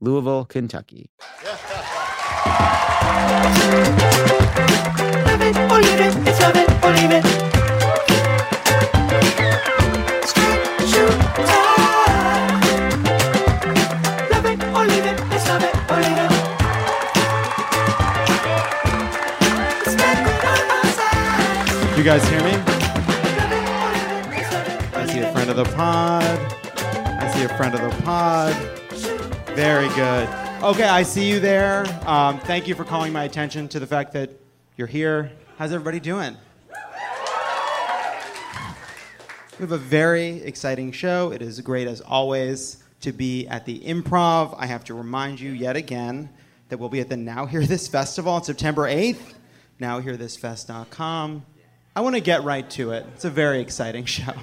Louisville, Kentucky. Love it or leave it, it's love it or leave it. Straight shoot time. Love it or leave it, it's love it or leave it. It's better on our side. You guys hear me? Love it or leave it, it's love it or I see a friend of the pod. I see a friend of the pod. Very good. Okay, I see you there. Um, thank you for calling my attention to the fact that you're here. How's everybody doing? We have a very exciting show. It is great, as always, to be at the Improv. I have to remind you yet again that we'll be at the Now Hear This Festival on September 8th. NowHearThisFest.com. I want to get right to it. It's a very exciting show.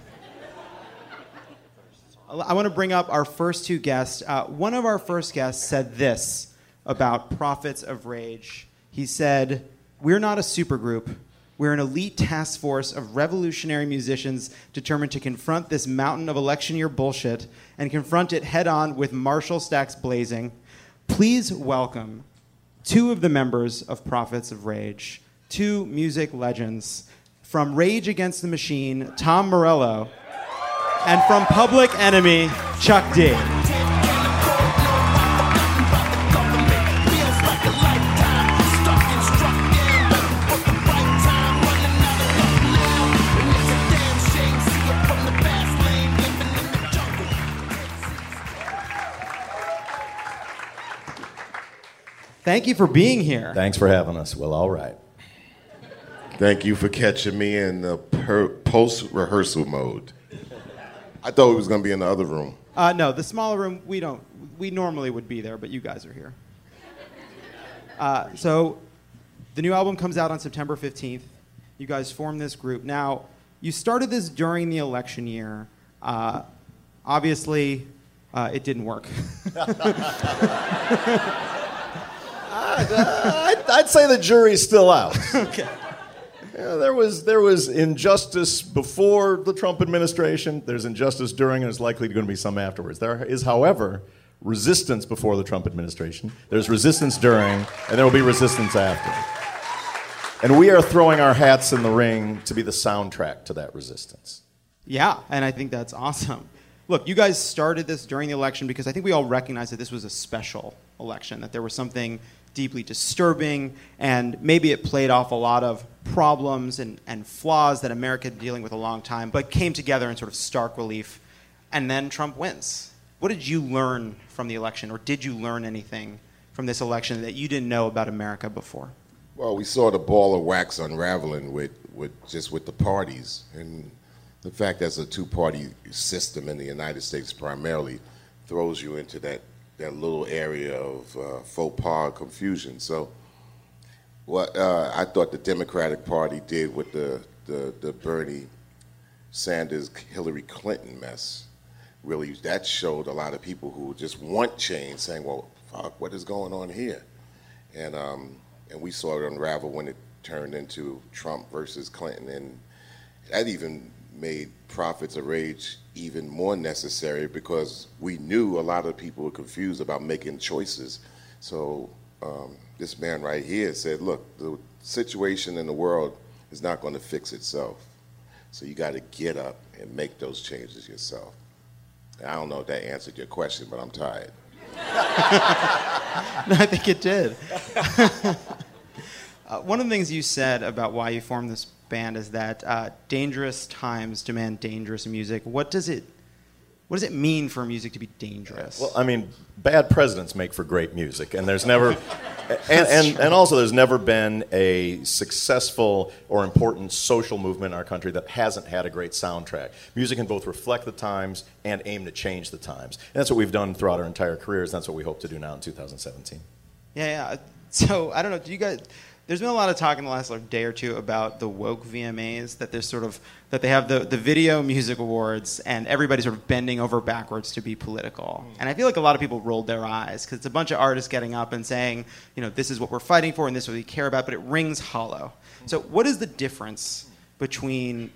I want to bring up our first two guests. Uh, one of our first guests said this about Prophets of Rage. He said, We're not a supergroup. We're an elite task force of revolutionary musicians determined to confront this mountain of election year bullshit and confront it head on with Marshall stacks blazing. Please welcome two of the members of Prophets of Rage, two music legends. From Rage Against the Machine, Tom Morello, and from Public Enemy, Chuck D. Thank you for being here. Thanks for having us. Well, all right. Thank you for catching me in the per- post rehearsal mode. I thought we was gonna be in the other room. Uh, no, the smaller room, we don't. We normally would be there, but you guys are here. Uh, so, the new album comes out on September 15th. You guys formed this group. Now, you started this during the election year. Uh, obviously, uh, it didn't work. I'd, I'd say the jury's still out. okay. Yeah, there was there was injustice before the Trump administration. There's injustice during, and there's likely going to be some afterwards. There is, however, resistance before the Trump administration. There's resistance during, and there will be resistance after. And we are throwing our hats in the ring to be the soundtrack to that resistance. Yeah, and I think that's awesome. Look, you guys started this during the election because I think we all recognize that this was a special election, that there was something deeply disturbing, and maybe it played off a lot of problems and, and flaws that America had been dealing with a long time, but came together in sort of stark relief, and then Trump wins. What did you learn from the election, or did you learn anything from this election that you didn't know about America before? Well, we saw the ball of wax unraveling with, with just with the parties and the fact that it's a two-party system in the United States primarily throws you into that, that little area of uh, faux pas and confusion. So, what uh, I thought the Democratic Party did with the, the, the Bernie Sanders Hillary Clinton mess really that showed a lot of people who just want change saying, well, fuck, what is going on here? And, um, and we saw it unravel when it turned into Trump versus Clinton. And that even made Prophets of Rage even more necessary because we knew a lot of people were confused about making choices. So um, this man right here said, look, the situation in the world is not going to fix itself. So you got to get up and make those changes yourself. And I don't know if that answered your question, but I'm tired. No, I think it did. uh, one of the things you said about why you formed this band is that uh, dangerous times demand dangerous music. What does it what does it mean for music to be dangerous? Well, I mean, bad presidents make for great music, and there's never, and, and, and also there's never been a successful or important social movement in our country that hasn't had a great soundtrack. Music can both reflect the times and aim to change the times. And that's what we've done throughout our entire careers. And that's what we hope to do now in 2017. Yeah, yeah. So I don't know. Do you guys? There's been a lot of talk in the last like, day or two about the woke VMAs that there's sort of that they have the, the video music awards and everybody's sort of bending over backwards to be political. Mm. And I feel like a lot of people rolled their eyes because it's a bunch of artists getting up and saying, you know, this is what we're fighting for and this is what we care about, but it rings hollow. Mm. So what is the difference between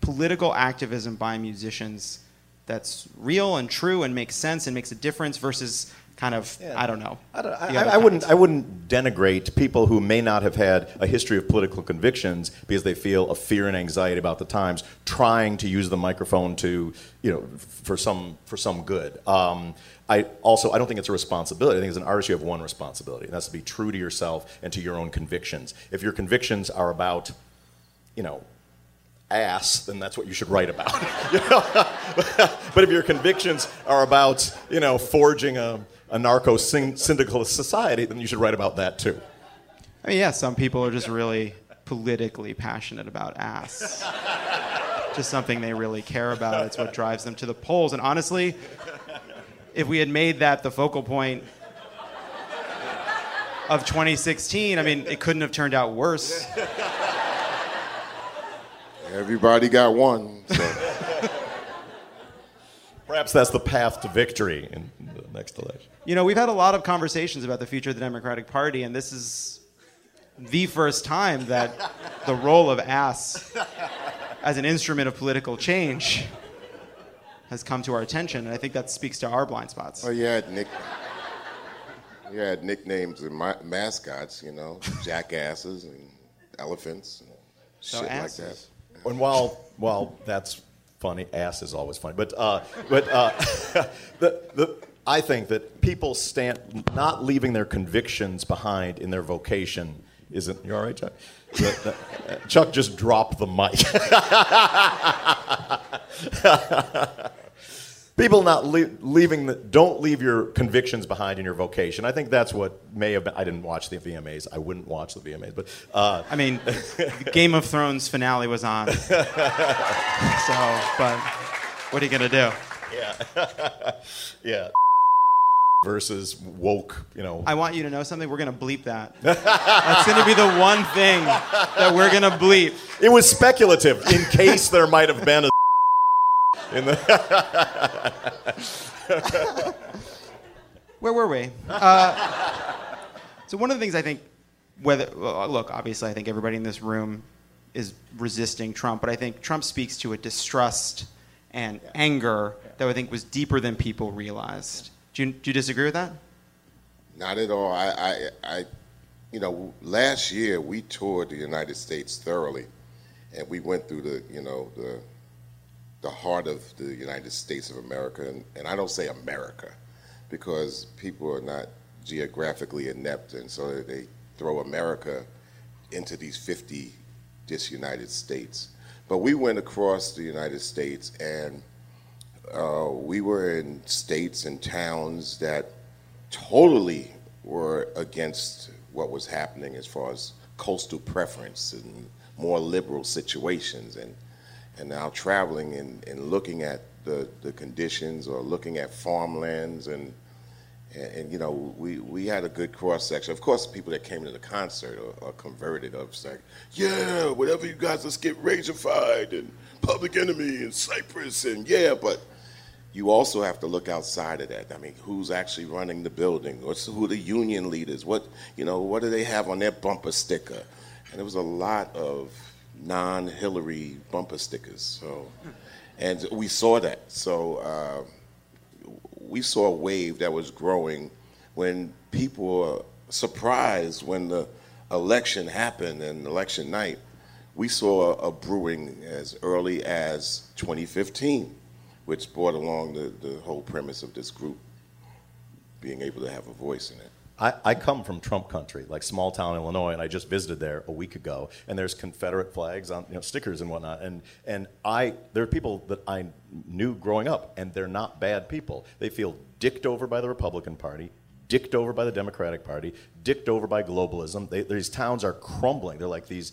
political activism by musicians that's real and true and makes sense and makes a difference versus kind of I don't know. I, don't, I, I wouldn't. I wouldn't denigrate people who may not have had a history of political convictions because they feel a fear and anxiety about the times, trying to use the microphone to, you know, for some for some good. Um, I also I don't think it's a responsibility. I think as an artist you have one responsibility, and that's to be true to yourself and to your own convictions. If your convictions are about, you know, ass, then that's what you should write about. But if your convictions are about, you know, forging a, anarcho syn- syndicalist society, then you should write about that too. I mean, yeah, some people are just really politically passionate about ass. just something they really care about. It's what drives them to the polls. And honestly, if we had made that the focal point of 2016, I mean, it couldn't have turned out worse. Everybody got one. So. Perhaps that's the path to victory in the next election. You know, we've had a lot of conversations about the future of the Democratic Party, and this is the first time that the role of ass as an instrument of political change has come to our attention, and I think that speaks to our blind spots. Oh, yeah, nick, you had nicknames and ma- mascots, you know, jackasses and elephants and So shit like that. And while while that's funny, ass is always funny. But uh, but uh, the the I think that people stand not leaving their convictions behind in their vocation isn't. You all right, Chuck? Uh, Chuck just dropped the mic. People not le- leaving the, don't leave your convictions behind in your vocation. I think that's what may have been. I didn't watch the VMAs. I wouldn't watch the VMAs, but uh, I mean, Game of Thrones finale was on. so, but what are you going to do? Yeah. yeah. Versus woke, you know. I want you to know something. We're going to bleep that. That's going to be the one thing that we're going to bleep. It was speculative in case there might have been a in the Where were we? Uh, so one of the things I think, whether well, look, obviously, I think everybody in this room is resisting Trump, but I think Trump speaks to a distrust and anger that I think was deeper than people realized. Do you, do you disagree with that? Not at all. I, I, I, you know, last year we toured the United States thoroughly, and we went through the, you know, the, the heart of the United States of America, and, and I don't say America, because people are not geographically inept, and so they throw America into these 50 disunited states. But we went across the United States, and uh, we were in states and towns that totally were against what was happening as far as coastal preference and more liberal situations and and now traveling and, and looking at the, the conditions or looking at farmlands and, and and you know we, we had a good cross section. Of course, people that came to the concert are, are converted of saying, yeah, whatever you guys, let's get racified and Public Enemy and Cypress and yeah, but you also have to look outside of that. I mean, who's actually running the building? What's who the union leaders? What you know? What do they have on their bumper sticker? And there was a lot of non-Hillary bumper stickers. So, and we saw that. So uh, we saw a wave that was growing when people were surprised when the election happened and election night. We saw a brewing as early as 2015 which brought along the, the whole premise of this group being able to have a voice in it. I, I come from Trump country, like small town Illinois, and I just visited there a week ago. And there's Confederate flags on, you know, stickers and whatnot. And and I, there are people that I knew growing up, and they're not bad people. They feel dicked over by the Republican Party, dicked over by the Democratic Party, dicked over by globalism. They, these towns are crumbling. They're like these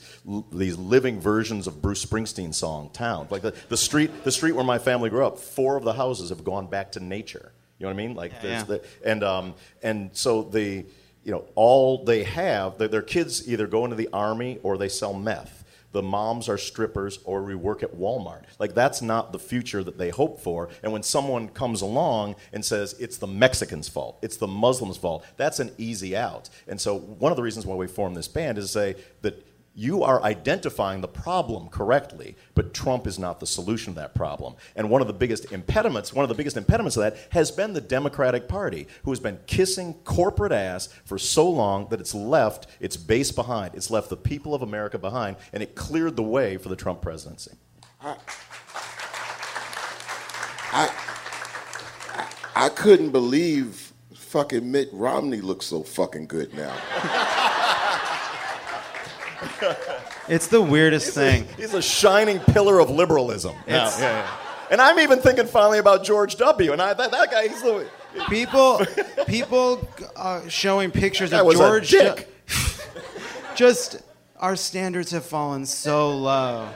these living versions of Bruce Springsteen song towns. Like the, the street the street where my family grew up, four of the houses have gone back to nature. You know what I mean? Like there's Yeah. the and um and so the you know all they have their kids either go into the army or they sell meth. The moms are strippers or we work at Walmart. Like that's not the future that they hope for. And when someone comes along and says it's the Mexicans' fault, it's the Muslims' fault, that's an easy out. And so one of the reasons why we formed this band is to say that you are identifying the problem correctly, but Trump is not the solution to that problem. And one of the biggest impediments, one of the biggest impediments of that has been the Democratic Party, who has been kissing corporate ass for so long that it's left its base behind. It's left the people of America behind, and it cleared the way for the Trump presidency. I couldn't believe fucking Mitt Romney looks so fucking good now. It's the weirdest thing. He's a shining pillar of liberalism. It's- Yeah, yeah. And I'm even thinking finally about George W. And I, that, that guy, he's the, People, people uh, showing pictures That of was a George. just our standards have fallen so low.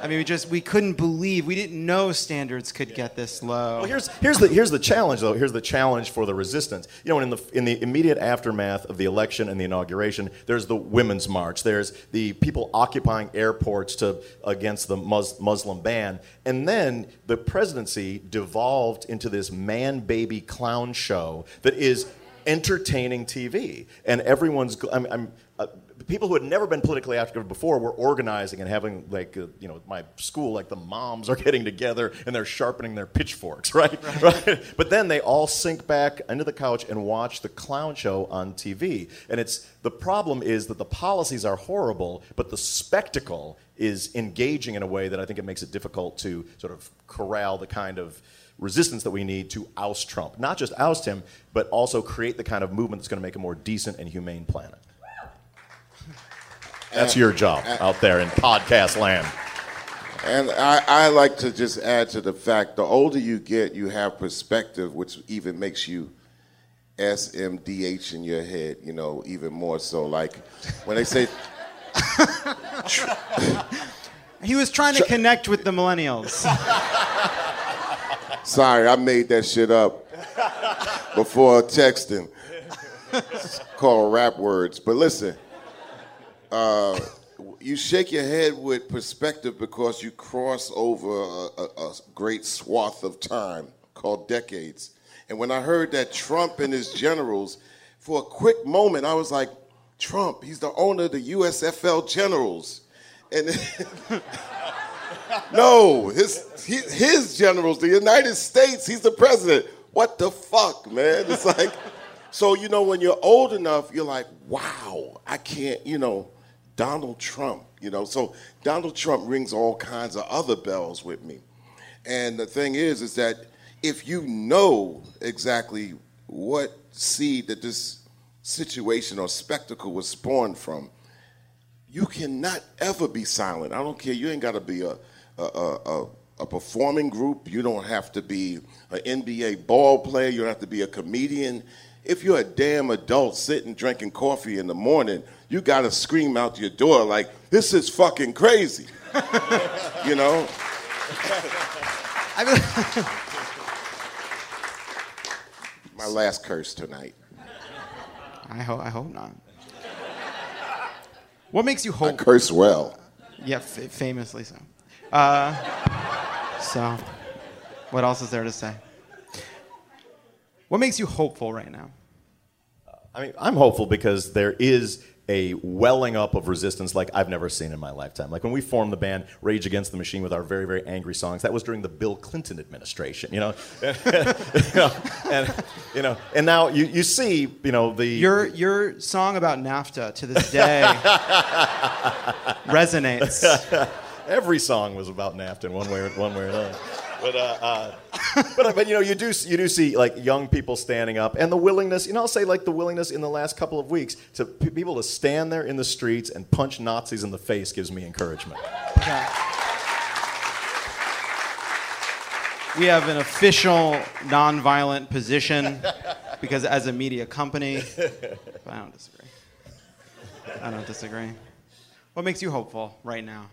I mean, we just we couldn't believe we didn't know standards could get this low. Well, here's here's the here's the challenge though. Here's the challenge for the resistance. You know, in the in the immediate aftermath of the election and the inauguration, there's the women's march. There's the people occupying airports to against the Mus- Muslim ban, and then the presidency devolved into this man baby clown show that is entertaining TV, and everyone's. I'm, I'm, people who had never been politically active before were organizing and having like uh, you know my school like the moms are getting together and they're sharpening their pitchforks right right, but then they all sink back into the couch and watch the clown show on TV and it's the problem is that the policies are horrible but the spectacle is engaging in a way that I think it makes it difficult to sort of corral the kind of resistance that we need to oust Trump. Not just oust him, but also create the kind of movement that's going to make a more decent and humane planet. That's your job out there in podcast land. And I, I like to just add to the fact the older you get, you have perspective, which even makes you SMDH in your head, you know, even more so. Like when they say, He was trying to connect with the millennials. sorry, I made that shit up before texting. It's called rap words. But listen, uh, you shake your head with perspective because you cross over a, a, a great swath of time called decades. And when I heard that Trump and his generals, for a quick moment, I was like, Trump, he's the owner of the USFL Generals. And no, his his generals, the United States, he's the president. What the fuck, man? It's like, so you know, when you're old enough, you're like, wow, I can't, you know, Donald Trump, you know. So Donald Trump rings all kinds of other bells with me. And the thing is, is that if you know exactly what seed that this situation or spectacle was spawned from, you cannot ever be silent. I don't care. You ain't got to be a a, a, a performing group. You don't have to be an NBA ball player. You don't have to be a comedian. If you're a damn adult sitting drinking coffee in the morning, you got to scream out your door like, "This is fucking crazy," you know. My last curse tonight. I hope I hope not. What makes you hope? I curse well. Yeah, f- famously so. Uh, so, what else is there to say? What makes you hopeful right now? I mean, I'm hopeful because there is a welling up of resistance like I've never seen in my lifetime. Like when we formed the band Rage Against the Machine with our very, very angry songs, that was during the Bill Clinton administration, you know? you know, and, you know, and now you, you see, you know, the... Your your song about NAFTA to this day resonates. Every song was about NAFTA in one way or, one way or another. But, uh, uh, but but you know you do you do see like young people standing up and the willingness you know I'll say like the willingness in the last couple of weeks to p- people to stand there in the streets and punch Nazis in the face gives me encouragement. We have an official nonviolent position because as a media company, but I don't disagree. I don't disagree. What makes you hopeful right now?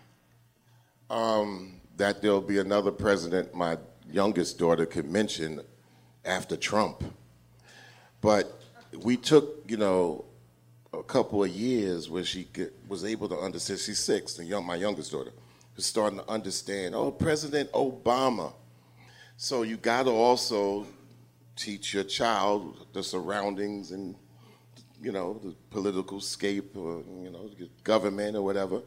That there'll be another president my youngest daughter could mention after Trump. But we took, you know, a couple of years where she get, was able to understand. She's six, the young, my youngest daughter, was starting to understand. Oh, President Obama. So you got to also teach your child the surroundings and, you know, the political scape or you know, government or whatever.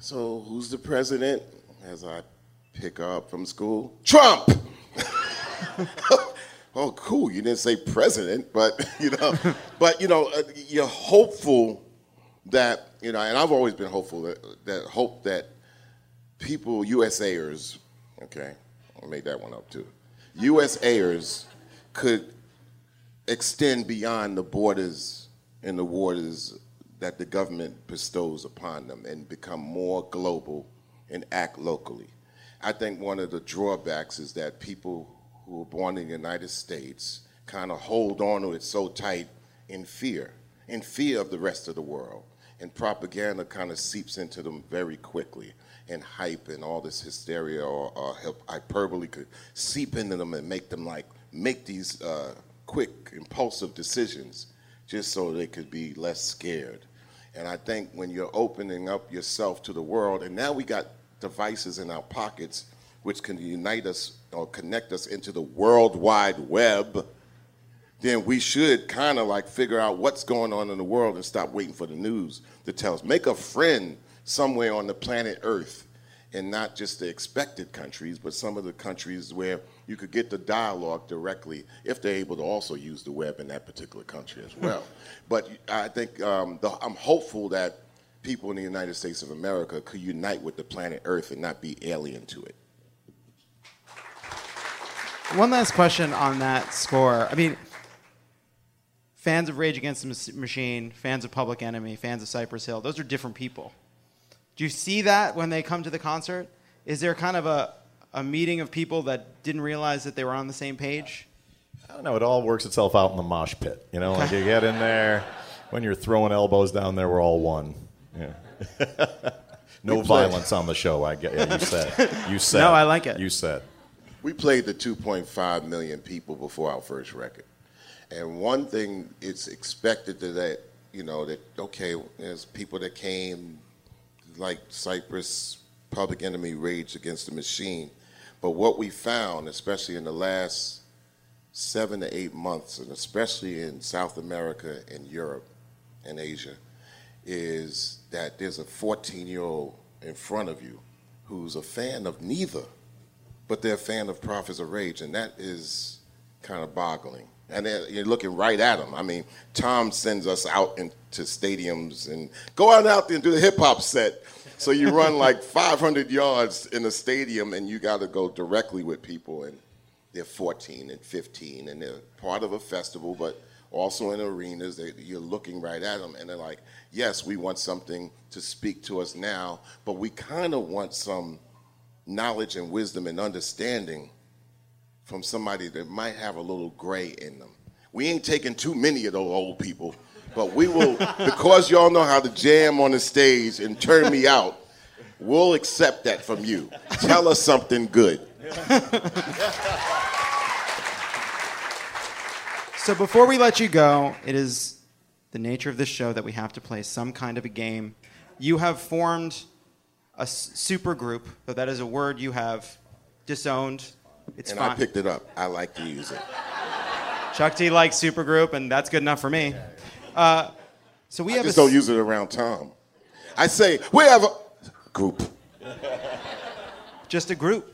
So who's the president? As I pick up from school, Trump. oh, cool. You didn't say president, but you know, but you know, uh, you're hopeful that you know, and I've always been hopeful that, that hope that people, USAers, okay, I made that one up too. USAers could extend beyond the borders and the waters that the government bestows upon them and become more global and act locally. I think one of the drawbacks is that people who are born in the United States kind of hold on to it so tight in fear, in fear of the rest of the world. And propaganda kind of seeps into them very quickly. And hype and all this hysteria or, or hyperbole could seep into them and make them like make these uh, quick, impulsive decisions just so they could be less scared. And I think when you're opening up yourself to the world, and now we got devices in our pockets which can unite us or connect us into the world wide web, then we should kind of like figure out what's going on in the world and stop waiting for the news to tell us. Make a friend somewhere on the planet Earth and not just the expected countries, but some of the countries where you could get the dialogue directly if they're able to also use the web in that particular country as well. but I think um, the, I'm hopeful that people in the United States of America could unite with the planet Earth and not be alien to it. One last question on that score. I mean, fans of Rage Against the Machine, fans of Public Enemy, fans of Cypress Hill, those are different people. Do you see that when they come to the concert? Is there kind of a, a meeting of people that didn't realize that they were on the same page? I don't know. It all works itself out in the mosh pit. You know, like you get in there when you're throwing elbows down there. We're all one. Yeah. no violence on the show. I get. Yeah, you said. You said. No, I like it. You said. We played the 2.5 million people before our first record. And one thing it's expected that, that you know, that, okay, there's people that came like Cypress, Public Enemy, Rage Against the Machine. But what we found, especially in the last seven to eight months, and especially in South America and Europe and Asia, is that there's a 14 year old in front of you who's a fan of neither but they're a fan of Prophets of Rage, and that is kind of boggling. And you're looking right at them. I mean, Tom sends us out into stadiums and go out out there and do the hip hop set. So you run like 500 yards in a stadium, and you got to go directly with people, and they're 14 and 15, and they're part of a festival, but also in arenas. They, you're looking right at them, and they're like, "Yes, we want something to speak to us now, but we kind of want some." knowledge and wisdom and understanding from somebody that might have a little gray in them. We ain't taking too many of those old people, but we will, because y'all know how to jam on the stage and turn me out, we'll accept that from you. Tell us something good. So before we let you go, it is the nature of this show that we have to play some kind of a game. You have formed a super group, but that is a word you have disowned. It's and fine. I picked it up. I like to use it. Chuck D likes super group, and that's good enough for me. Uh, so we I have just a don't use it around Tom. I say, we have a group. just a group.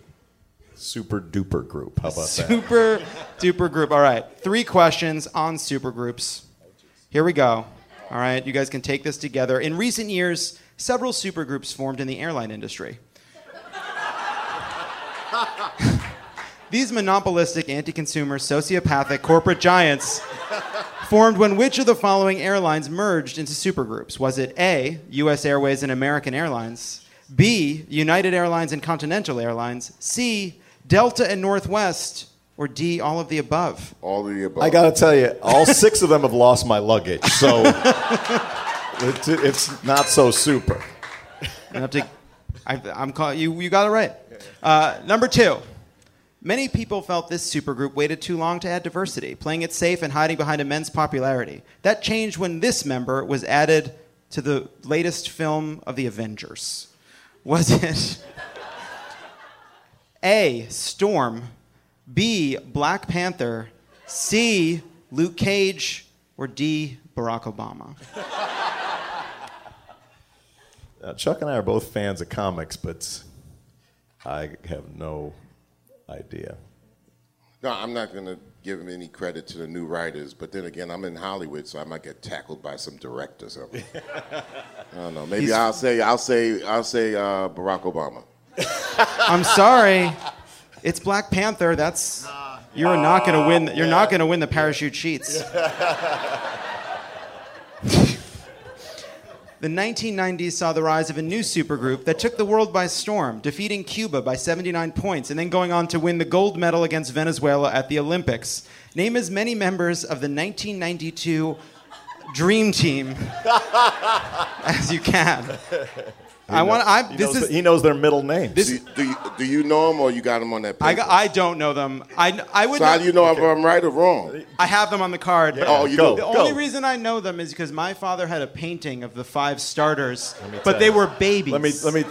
Super duper group. How about that? Super duper group. All right. Three questions on super groups. Here we go. All right. You guys can take this together. In recent years, several super groups formed in the airline industry. These monopolistic, anti consumer, sociopathic corporate giants formed when which of the following airlines merged into supergroups? Was it A, US Airways and American Airlines, B, United Airlines and Continental Airlines, C, Delta and Northwest, or D, all of the above? All of the above. I got to tell you, all six of them have lost my luggage, so it, it's not so super. You have to, I, I'm call, you, you got it right. Uh, number two. Many people felt this supergroup waited too long to add diversity, playing it safe and hiding behind immense popularity. That changed when this member was added to the latest film of the Avengers. Was it A. Storm, B. Black Panther, C. Luke Cage, or D. Barack Obama? Uh, Chuck and I are both fans of comics, but I have no idea. No, I'm not going to give any credit to the new writers, but then again, I'm in Hollywood, so I might get tackled by some directors. Or something. I don't know. Maybe He's- I'll say I'll say I'll say uh, Barack Obama. I'm sorry. It's Black Panther. That's you're not going to win. You're not going to win the parachute sheets. The 1990s saw the rise of a new supergroup that took the world by storm, defeating Cuba by 79 points and then going on to win the gold medal against Venezuela at the Olympics. Name as many members of the 1992 Dream Team as you can. I want. I. He, This knows, is. he knows their middle names. This- Do you, do you, do you know him or you got him on that paper? I, got, I don't know them. I, I would. so how know- do you know if I'm right or wrong? I have them on the card. but Oh, you go, The do. only reason I know them is because my father had a painting of the five starters, tell but they you. were babies. Let me let me.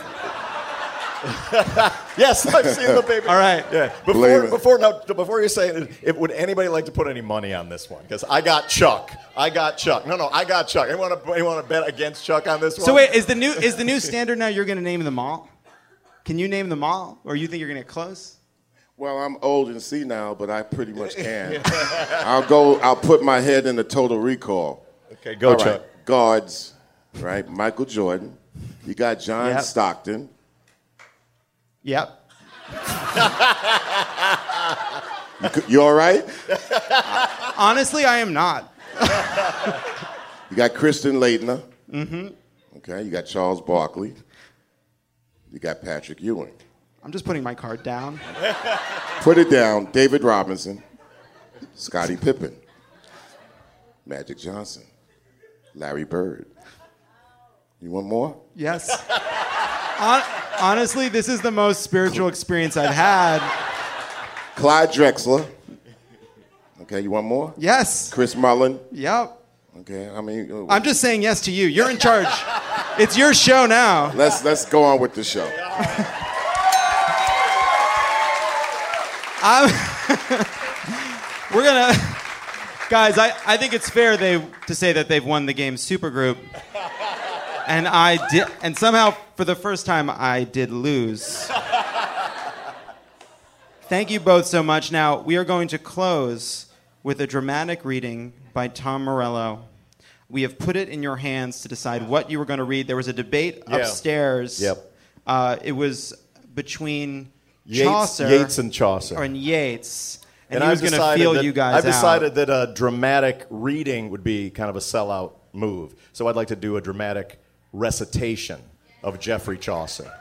yes, I've seen the baby. All right. Yeah. Before before now, before you say it, if, would anybody like to put any money on this one? Because I got Chuck. I got Chuck. No, no, I got Chuck. Anyone want to anyone want to bet against Chuck on this one? So wait, is the new is the new standard now? You're going to name them all? Can you name them all, or you think you're going to get close? Well, I'm old and senile, but I pretty much can. I'll go. I'll put my head in the total recall. Okay, go All right. Chuck. Guards, right? Michael Jordan. You got John Yep. Stockton. Yep. You, you all right? Honestly, I am not. You got Christian Laettner. Mm-hmm. Okay. You got Charles Barkley. You got Patrick Ewing. I'm just putting my card down. Put it down. David Robinson, Scottie Pippen, Magic Johnson, Larry Bird. You want more? Yes. honestly, this is the most spiritual experience I've had. Clyde Drexler. Okay, you want more? Yes. Chris Mullin. Yep. Okay, I mean, uh, I'm just saying yes to you. You're in charge. It's your show now. let's let's go on with the show. I'm We're gonna, guys. I, I think it's fair they to say that they've won the game supergroup, and I did, and somehow for the first time I did lose. Thank you both so much. Now we are going to close with a dramatic reading by Tom Morello. We have put it in your hands to decide what you were going to read. There was a debate Yeah. upstairs. Yep. Uh, it was between Yeats, Chaucer Yeats and Chaucer. or and Yeats, and, he I've was going to feel that- you guys I've out. decided that a dramatic reading would be kind of a sellout move. So I'd like to do a dramatic recitation of Geoffrey Chaucer.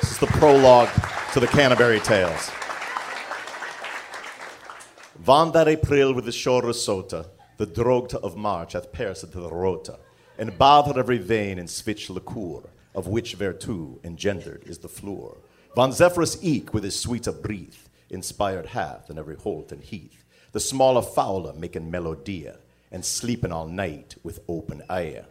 This is the prologue to the Canterbury Tales. Vandar April with the shore sota, the drogta of March hath pierced the rota, and bathed every vein in switch liqueur, of which vertu engendered is the floor. Van Zephyrus eke with his sweeter breath, inspired hath in every holt and heath, the smaller fowler making melodia, and sleeping all night with open eye.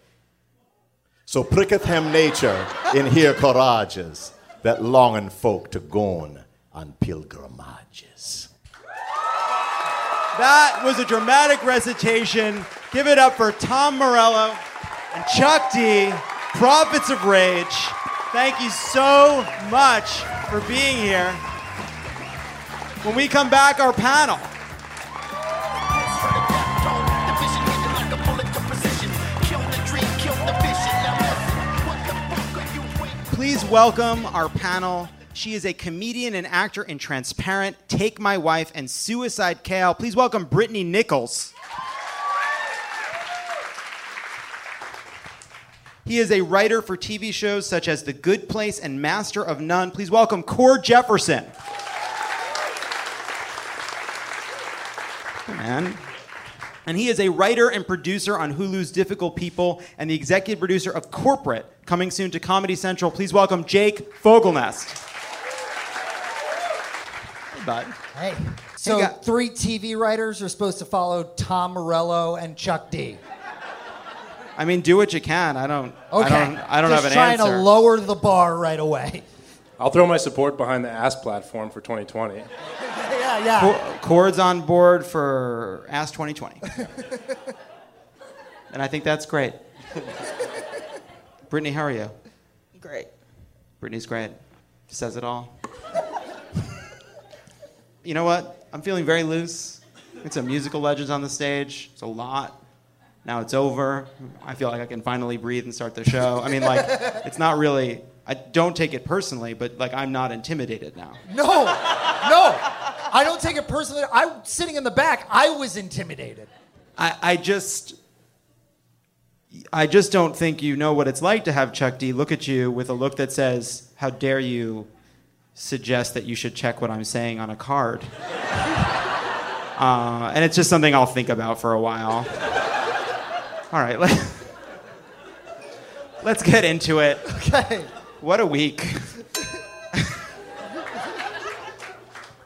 So pricketh him nature in here courages, that longing folk to gone on pilgrimages. That was a dramatic recitation. Give it up for Tom Morello and Chuck D, Prophets of Rage. Thank you so much for being here. When we come back, our panel. Please welcome our panel, She is a comedian and actor in Transparent, Take My Wife, and Suicide Kale. Please welcome Brittani Nichols. He is a writer for TV shows such as The Good Place and Master of None. Please welcome Cord Jefferson. Man. And he is a writer and producer on Hulu's Difficult People and the executive producer of Corporate, coming soon to Comedy Central. Please welcome Jake Fogelnest. Hey, bud. Hey. So guy- three TV writers are supposed to follow Tom Morello and Chuck D. I mean, do what you can. I don't. Okay. I don't. I don't Just have an trying answer. to lower the bar right away. I'll throw my support behind the Ask platform for 2020. yeah, yeah. Cor- Cord's on board for Ask 2020. and I think that's great. Brittani, how are you? Great. Brittani's great. Says it all. you know what? I'm feeling very loose. It's a musical legends on the stage. It's a lot. Now it's over. I feel like I can finally breathe and start the show. I mean, like, it's not really. I don't take it personally, but like, I'm not intimidated now. No, no. I don't take it personally. I'm sitting in the back. I was intimidated. I, I just I just don't think you know what it's like to have Chuck D look at you with a look that says, "How dare you suggest that you should check what I'm saying on a card?" uh, and it's just something I'll think about for a while. All right, let, let's get into it. Okay. What a week.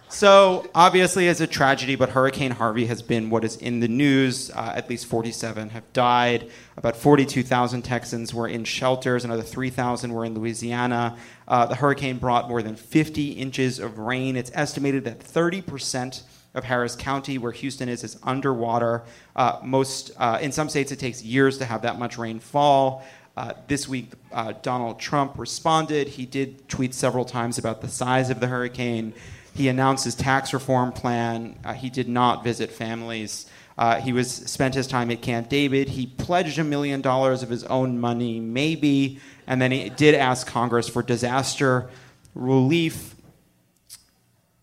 so, obviously, it's a tragedy, but Hurricane Harvey has been what is in the news. Uh, at least 47 have died. About 42,000 Texans were in shelters. Another 3,000 were in Louisiana. Uh, the hurricane brought more than 50 inches of rain. It's estimated that 30% of Harris County, where Houston is, is underwater. Uh, most, uh, in some states, it takes years to have that much rain fall. Uh, this week, uh, Donald Trump responded. He did tweet several times about the size of the hurricane. He announced his tax reform plan. Uh, he did not visit families. Uh, he was spent his time at Camp David. He pledged a million dollars of his own money, maybe, and then he did ask Congress for disaster relief.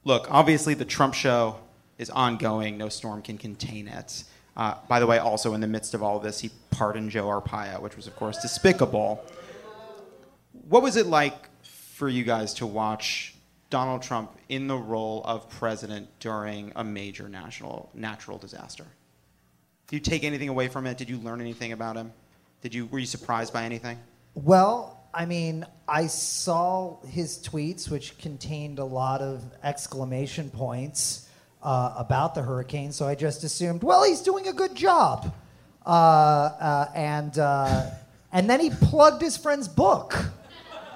Look, obviously, the Trump show is ongoing. No storm can contain it. Uh, by the way, also in the midst of all of this, he pardoned Joe Arpaio, which was, of course, despicable. What was it like for you guys to watch Donald Trump in the role of president during a major national natural disaster? Did you take anything away from it? Did you learn anything about him? Did you were you surprised by anything? Well, I mean, I saw his tweets, which contained a lot of exclamation points uh, about the hurricane. So I just assumed, well, he's doing a good job. Uh, uh, and uh, and then he plugged his friend's book.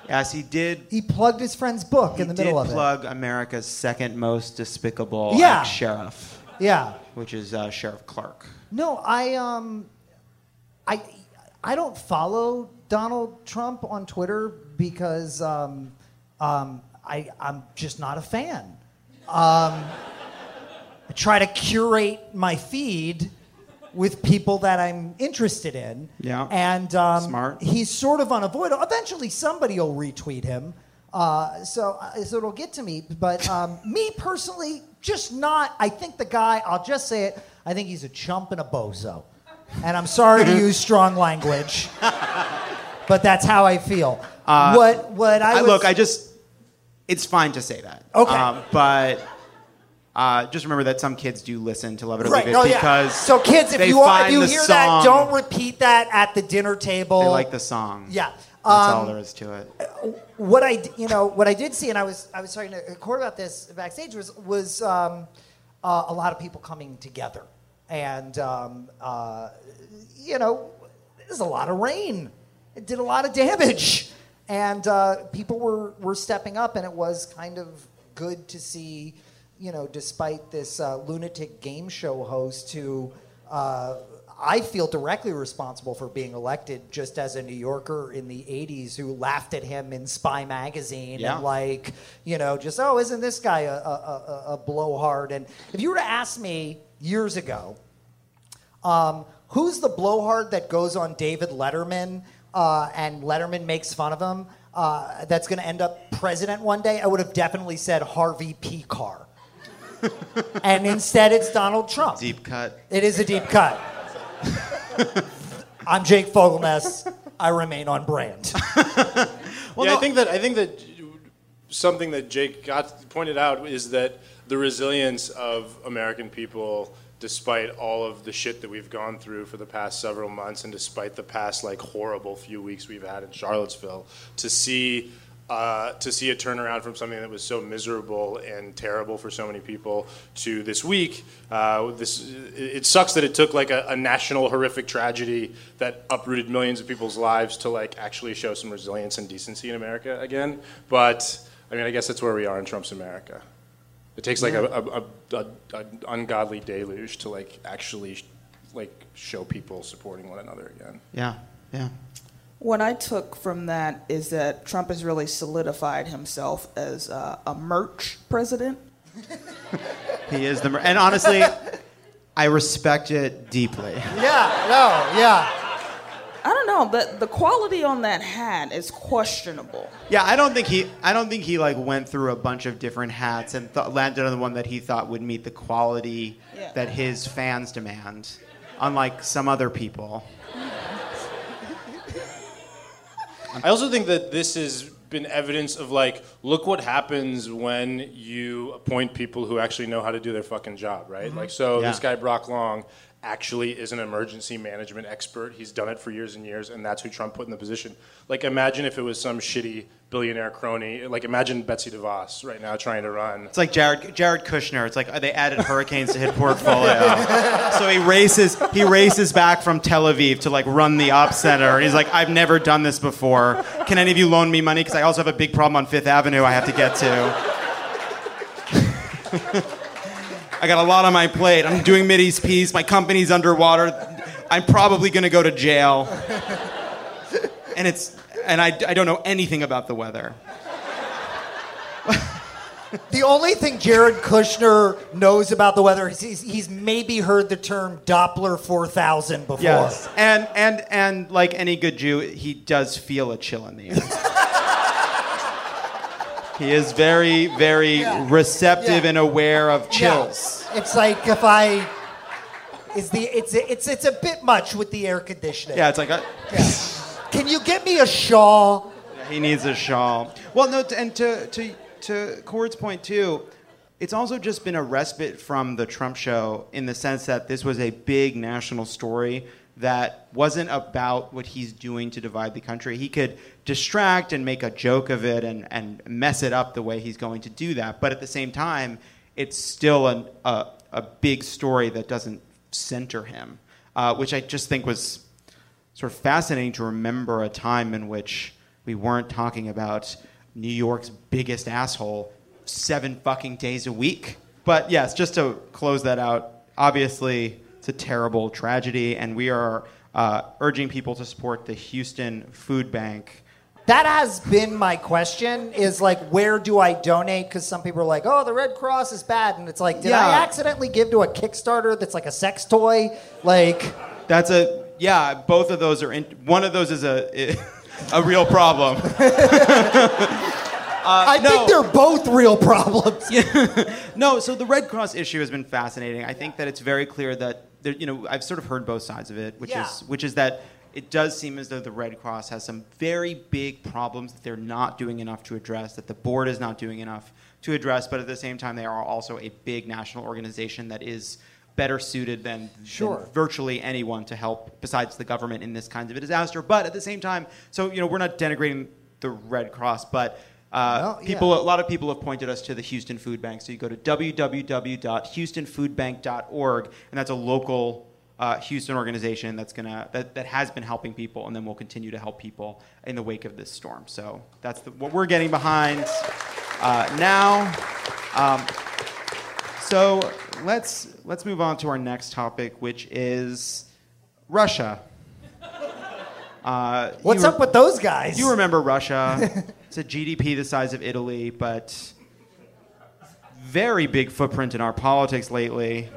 Yes, he did. He plugged his friend's book in the middle of it. He did plug America's second most despicable Yeah. sheriff. Yeah. which is uh, Sheriff Clarke. No, I um, I I don't follow Donald Trump on Twitter because um, um, I I'm just not a fan. Um, I try to curate my feed with people that I'm interested in. Yeah. And um, Smart. He's sort of unavoidable. Eventually, somebody will retweet him. Uh, so, uh, so it'll get to me. But um, me personally, just not. I think the guy. I'll just say it. I think he's a chump and a bozo. And I'm sorry to use strong language, but that's how I feel. what what I, Uh, I, was, look, I just, it's fine to say that. Okay. Um, but uh, just remember that some kids do listen to Love It or Right. Leave It Oh, yeah. because So kids, if you are, if you hear that, don't repeat that at the dinner table. They like the song. Yeah. That's all Um, there is to it. what I you know, what I did see, and I was, I was talking to Cord about this backstage, was, was um, uh, a lot of people coming together, and um, uh, you know, there's a lot of rain. It did a lot of damage, and uh, people were were stepping up, and it was kind of good to see, you know, despite this uh, lunatic game show host who. Uh, I feel directly responsible for being elected just as a New Yorker in the 80s who laughed at him in Spy Magazine Yeah. and, like, you know, just, oh, isn't this guy a, a, a, a blowhard? And if you were to ask me years ago, um, who's the blowhard that goes on David Letterman uh, and Letterman makes fun of him? uh, that's going to end up president one day, I would have definitely said Harvey Pekar. And instead, it's Donald Trump. Deep cut. It is a deep cut. I'm Jake Fogelnest. I remain on brand. yeah, I think that I think that something that Jake got pointed out is that the resilience of American people, despite all of the shit that we've gone through for the past several months, and despite the past like horrible few weeks we've had in Charlottesville, to see. Uh, to see a turnaround from something that was so miserable and terrible for so many people to this week, uh, this it sucks that it took like a, a national horrific tragedy that uprooted millions of people's lives to like actually show some resilience and decency in America again. But I mean, I guess that's where we are in Trump's America. It takes like a, a, a, a, a ungodly deluge to like actually like show people supporting one another again. Yeah, yeah. What I took from that is that Trump has really solidified himself as uh, a merch president. He is the. mer- And honestly, I respect it deeply. Yeah, no, yeah. I don't know, the, the quality on that hat is questionable. Yeah, I don't think he. I don't think he like went through a bunch of different hats and th- landed on the one that he thought would meet the quality Yeah. that his fans demand, unlike some other people. I also think that this has been evidence of like, look what happens when you appoint people who actually know how to do their fucking job, right? Mm-hmm. Like, so Yeah. this guy Brock Long actually is an emergency management expert. He's done it for years and years, and that's who Trump put in the position. Like, imagine if it was some shitty billionaire crony. Like, imagine Betsy DeVos right now trying to run. It's like Jared Jared Kushner. It's like they added hurricanes to his portfolio. so he races he races back from Tel Aviv to like run the op center. And he's like, I've never done this before. Can any of you loan me money? Because I also have a big problem on Fifth Avenue I have to get to. I got a lot on my plate. I'm doing Mideast peace. My company's underwater. I'm probably gonna go to jail. And it's and I, I don't know anything about the weather. The only thing Jared Kushner knows about the weather is he's, he's maybe heard the term Doppler 4000 before. Yes, and and and like any good Jew, he does feel a chill in the air. He is very, very Yeah. receptive Yeah. and aware of Yeah. chills. It's like if I. Is the it's it's it's a bit much with the air conditioning. Yeah, it's like a, Can you get me a shawl? he needs a shawl. Well, no, and to to to Cord's point too, it's also just been a respite from the Trump show in the sense that this was a big national story that wasn't about what he's doing to divide the country. He could distract and make a joke of it and, and mess it up the way he's going to do that. But at the same time, it's still an, a, a big story that doesn't center him, uh, which I just think was sort of fascinating to remember a time in which we weren't talking about New York's biggest asshole seven fucking days a week. But yes, just to close that out, obviously it's a terrible tragedy, and we are uh, urging people to support the Houston Food Bank. That has been my question is like, where do I donate? Because some people are like, oh, the Red Cross is bad. And it's like, did I accidentally give to a Kickstarter that's like a sex toy? Like, That's a yeah. Both of those are in, one of those is a a real problem. I no. think they're both real problems. No, so the Red Cross issue has been fascinating. I think that it's very clear that there, you know I've sort of heard both sides of it, which Yeah. is which is that it does seem as though the Red Cross has some very big problems that they're not doing enough to address, that the board is not doing enough to address, but at the same time they are also a big national organization that is better suited than, than virtually anyone to help besides the government in this kind of a disaster. But at the same time, so you know we're not denigrating the Red Cross, but uh, Well, yeah. people, a lot of people have pointed us to the Houston Food Bank. So you go to www.houstonfoodbank.org, and that's a local uh, Houston organization that's gonna that, that has been helping people, and then will continue to help people in the wake of this storm. So that's the, what we're getting behind uh, now. Um, so let's let's move on to our next topic, which is Russia. Uh, What's you up with those guys? you remember Russia? it's a GDP the size of Italy, but very big footprint in our politics lately.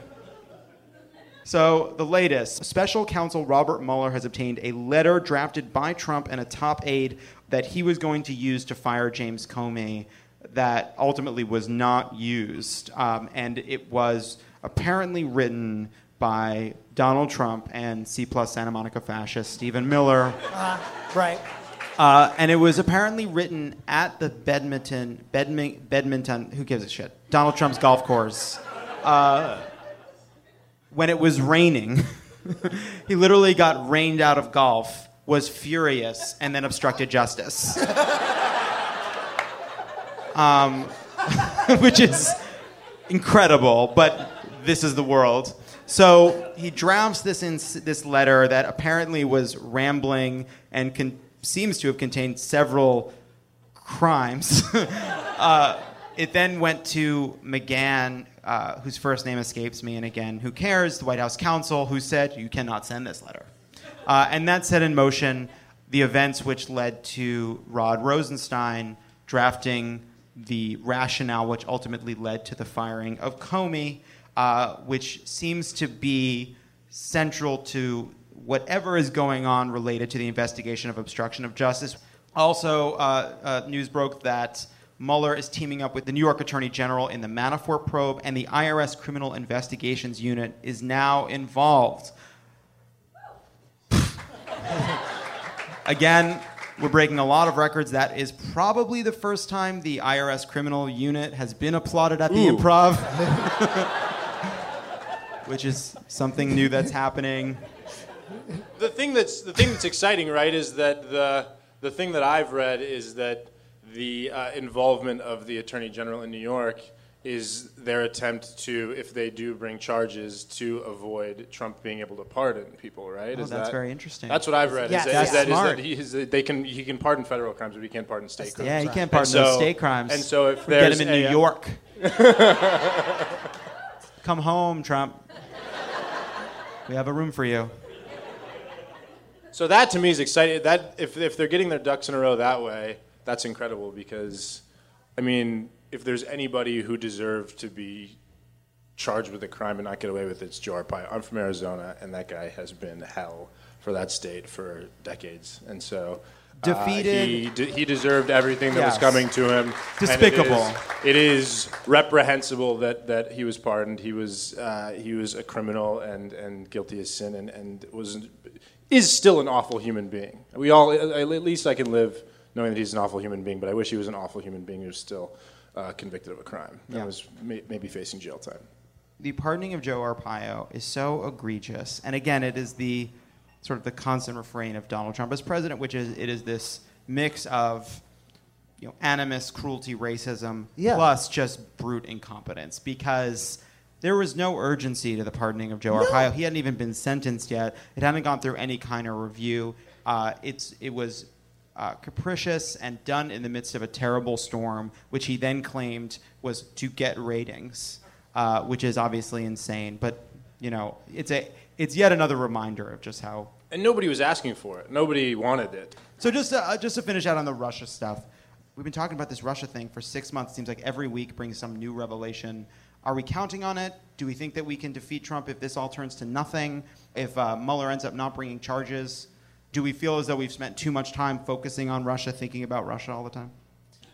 So, the latest special counsel Robert Mueller has obtained a letter drafted by Trump and a top aide that he was going to use to fire James Comey that ultimately was not used. Um, and it was apparently written by Donald Trump and C plus Santa Monica fascist Stephen Miller. Right. Uh, and it was apparently written at the Bedminton, Bedmin, Bedminton, who gives a shit? Donald Trump's golf course. Uh, when it was raining, he literally got rained out of golf, was furious, and then obstructed justice. um, which is incredible, but this is the world. So he drafts this this letter that apparently was rambling and con- seems to have contained several crimes. uh, it then went to McGahn, uh, whose first name escapes me, and again, who cares? The White House counsel, who said you cannot send this letter, uh, and that set in motion the events which led to Rod Rosenstein drafting the rationale which ultimately led to the firing of Comey, uh, which seems to be central to whatever is going on related to the investigation of obstruction of justice. Also, uh, uh, news broke that Mueller is teaming up with the New York Attorney General in the Manafort probe, and the IRS Criminal Investigations Unit is now involved. Again, we're breaking a lot of records. That is probably the first time the IRS criminal unit has been applauded at the Ooh. improv, which is something new that's happening. The thing that's the thing that's exciting, right, is that the the thing that I've read is that the uh, involvement of the Attorney General in New York is their attempt to, if they do bring charges, to avoid Trump being able to pardon people, right? Oh, Is that's that- very interesting. That's what I've read. Yes, is that, yes. is that, is Smart. that he is, they can he can pardon federal crimes, but he can't pardon state crimes. Yeah, you can't And pardon those so- state crimes. And so if We get him in a, New uh, York. Come home, Trump. We have a room for you. So that to me is exciting. That if if they're getting their ducks in a row that way, that's incredible because, I mean, if there's anybody who deserved to be charged with a crime and not get away with it, it's Joe Arpaio. I'm from Arizona, and that guy has been hell for that state for decades, and so. uh, Defeated- he, de- he deserved everything that was coming to him. Despicable. is- It is, reprehensible that, that he was pardoned. He was uh, he was a criminal and, and guilty as sin, and, and was is still an awful human being. We all, at least I can live knowing that he's an awful human being, but I wish he was an awful human being who's still uh, convicted of a crime and Yeah. was may, maybe facing jail time. the pardoning of Joe Arpaio is so egregious, and again, it is the sort of the constant refrain of Donald Trump as president, which is it is this mix of you know animus, cruelty, racism, Yeah. plus just brute incompetence because. There was no urgency to the pardoning of Joe Arpaio. He hadn't even been sentenced yet. It hadn't gone through any kind of review. Uh, it's it was uh, capricious and done in the midst of a terrible storm, which he then claimed was to get ratings, uh, which is obviously insane. But you know, it's a it's yet another reminder of just how. And nobody was asking for it. Nobody wanted it. So just to, uh, just to finish out on the Russia stuff, we've been talking about this Russia thing for six months. It Seems like every week brings some new revelation. Are we counting on it? Do we think that we can defeat Trump if this all turns to nothing? If uh, Mueller ends up not bringing charges? Do we feel as though we've spent too much time focusing on Russia, thinking about Russia all the time?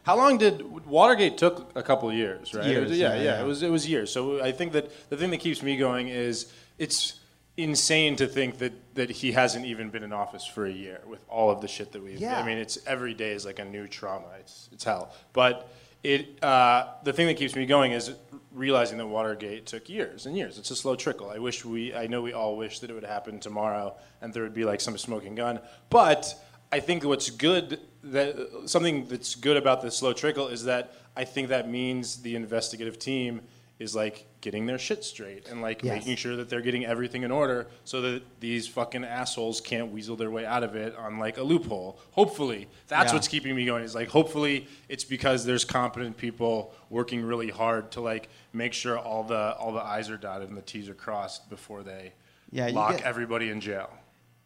How long did Watergate took a couple of years, right? Years, was- yeah, yeah, yeah, yeah. It was it was years. So I think that the thing that keeps me going is it's insane to think that that he hasn't even been in office for a year with all of the shit that we've. Yeah. I mean, it's every day is like a new trauma. It's it's hell. But it uh, the thing that keeps me going is realizing that Watergate took years and years. It's a slow trickle. I wish we. I know we all wish that it would happen tomorrow and there would be like some smoking gun, but. I think what's good that something that's good about the slow trickle is that I think that means the investigative team is like getting their shit straight and like Yes. making sure that they're getting everything in order so that these fucking assholes can't weasel their way out of it on like a loophole. Hopefully, that's Yeah. what's keeping me going. Is like hopefully it's because there's competent people working really hard to like make sure all the all the i's are dotted and the t's are crossed before they Yeah, lock get- everybody in jail.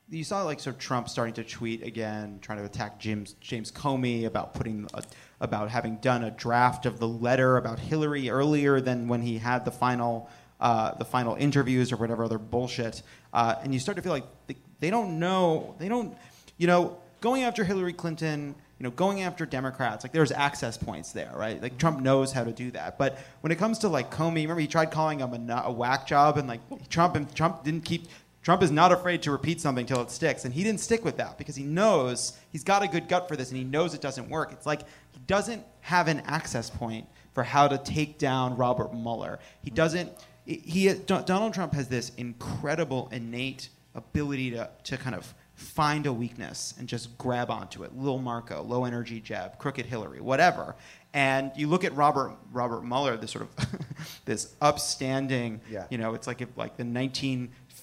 you saw like sort of Trump starting to tweet again, trying to attack James James Comey about putting a, about having done a draft of the letter about Hillary earlier than when he had the final uh, the final interviews or whatever other bullshit, uh, and you start to feel like they, they don't know, they don't, you know, going after Hillary Clinton, you know, going after Democrats, like there's access points there, right? Like Trump knows how to do that. But when it comes to like Comey, remember he tried calling him a, a whack job, and like Trump and Trump didn't keep. Trump is not afraid to repeat something till it sticks, and he didn't stick with that because he knows he's got a good gut for this, and he knows it doesn't work. It's like he doesn't have an access point for how to take down Robert Mueller. He doesn't. He Donald Trump has this incredible innate ability to to kind of find a weakness and just grab onto it. Lil Marco, low energy Jeb, crooked Hillary, whatever. And you look at Robert Robert Mueller, this sort of this upstanding, Yeah. you know, it's like if, like the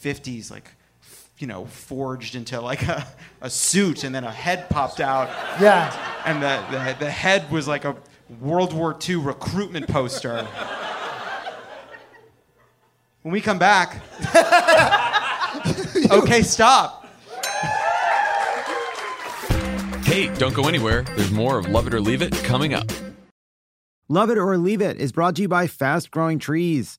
1950s, like you know, forged into like a, a suit, and then a head popped out, Yeah. and the, the the head was like a World War II recruitment poster. when we come back, okay, stop. Hey, don't go anywhere. There's more of Love It or Leave It coming up. Love It or Leave It is brought to you by Fast Growing Trees.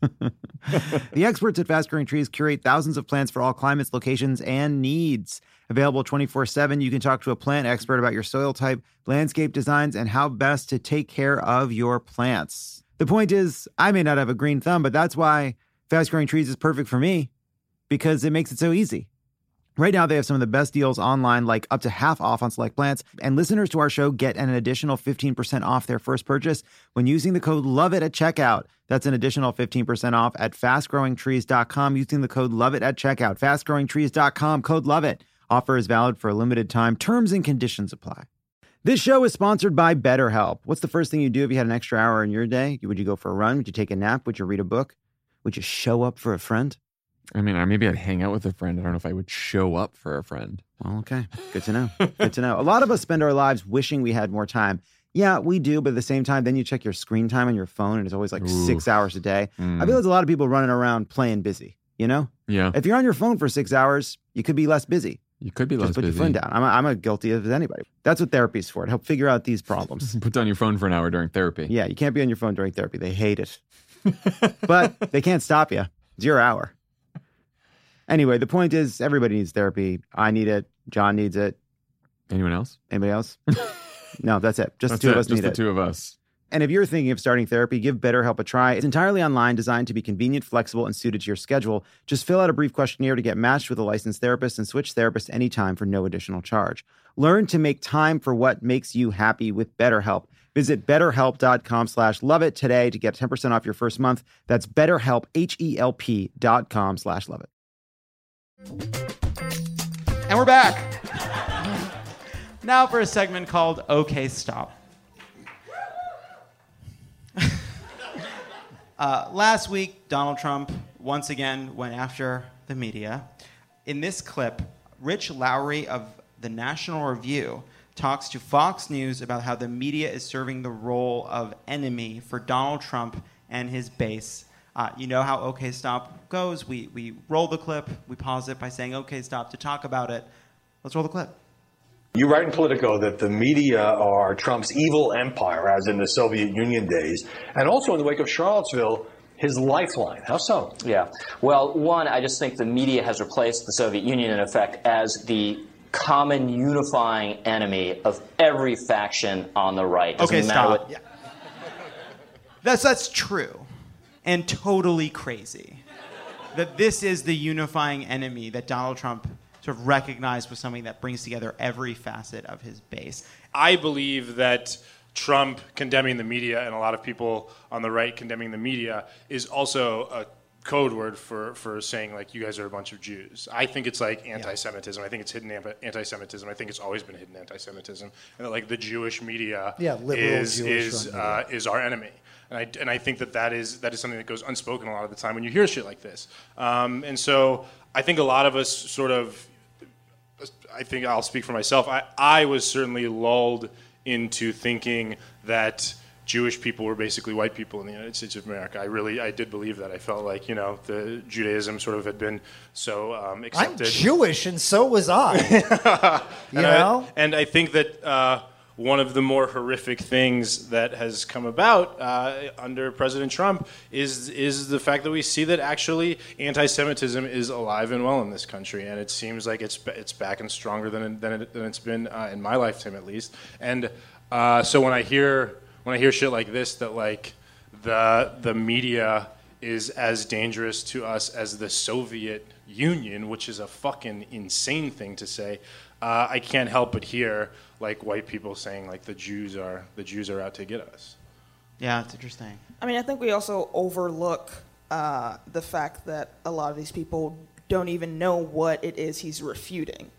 the experts at Fast Growing Trees curate thousands of plants for all climates, locations, and needs. Available 24 7, you can talk to a plant expert about your soil type, landscape designs, and how best to take care of your plants. The point is, I may not have a green thumb, but that's why Fast Growing Trees is perfect for me because it makes it so easy. Right now, they have some of the best deals online, like up to half off on select plants. And listeners to our show get an additional 15% off their first purchase when using the code LOVEIT at checkout. That's an additional 15% off at fastgrowingtrees.com using the code LOVEIT at checkout. Fastgrowingtrees.com, code LOVEIT. Offer is valid for a limited time. Terms and conditions apply. This show is sponsored by BetterHelp. What's the first thing you do if you had an extra hour in your day? Would you go for a run? Would you take a nap? Would you read a book? Would you show up for a friend? I mean, or maybe I'd hang out with a friend. I don't know if I would show up for a friend. Well, okay. Good to know. Good to know. A lot of us spend our lives wishing we had more time. Yeah, we do, but at the same time, then you check your screen time on your phone and it's always like six hours a day. Mm. I feel there's a lot of people running around playing busy, you know? Yeah, If you're on your phone for six hours, you could be less busy. you could be less Just put busy. your phone down. I'm, I'm a guilty as anybody. That's what therapy's for, to help figure out these problems. Put down your phone for an hour during therapy. yeah, you can't be on your phone during therapy. They hate it. but they can't stop you. It's your hour. Anyway, the point is everybody needs therapy. I need it. John needs it. Anyone else? Anybody else? no, that's it. Just That's the two it. of us need it. Just need the it. two of us. And if you're thinking of starting therapy, give BetterHelp a try. It's entirely online, designed to be convenient, flexible, and suited to your schedule. Just fill out a brief questionnaire to get matched with a licensed therapist and switch therapists anytime for no additional charge. Learn to make time for what makes you happy with BetterHelp. Visit betterhelp.com slash love it today to get 10% off your first month. That's betterhelp, H-E-L-P dot com slash love it. And we're back. now for a segment called OK Stop. uh, last week, Donald Trump once again went after the media. In this clip, Rich Lowry of the National Review talks to Fox News about how the media is serving the role of enemy for Donald Trump and his base. Uh, you know how OK Stop goes. We, we roll the clip, we pause it by saying OK Stop to talk about it. Let's roll the clip. You write in Politico that the media are Trump's evil empire, as in the Soviet Union days, and also in the wake of Charlottesville, his lifeline. How so? Yeah. Well, one, I just think the media has replaced the Soviet Union, in effect, as the common unifying enemy of every faction on the right. Doesn't Okay, stop. what- Yeah. That's that's true, and totally crazy. That this is the unifying enemy that Donald Trump sort of recognized was something that brings together every facet of his base. I believe that Trump condemning the media and a lot of people on the right condemning the media is also a code word for, for saying like you guys are a bunch of Jews. I think it's like anti-Semitism. I think it's hidden anti- anti-Semitism. I think it's always been hidden anti-Semitism, and that like the Jewish media Yeah, liberal is Jewish is run uh, is our enemy. And I, and I think that that is that is something that goes unspoken a lot of the time when you hear shit like this. Um, and so I think a lot of us sort of I think I'll speak for myself. I, I was certainly lulled into thinking that Jewish people were basically white people in the United States of America. I really, I did believe that. I felt like, you know, the Judaism sort of had been so um, I'm. Jewish, and so was I. you and I- know? and I think that uh, one of the more horrific things that has come about uh, under President Trump is is the fact that we see that actually anti-Semitism is alive and well in this country, and it seems like it's it's back and stronger than than, it, it's been uh, in my lifetime at least. And uh, so when I hear when I hear shit like this, that like the the media is as dangerous to us as the Soviet Union, which is a fucking insane thing to say. Uh, I can't help but hear like white people saying like the Jews are the Jews are out to get us. Yeah, it's interesting. I mean, I think we also overlook uh, the fact that a lot of these people don't even know what it is he's refuting.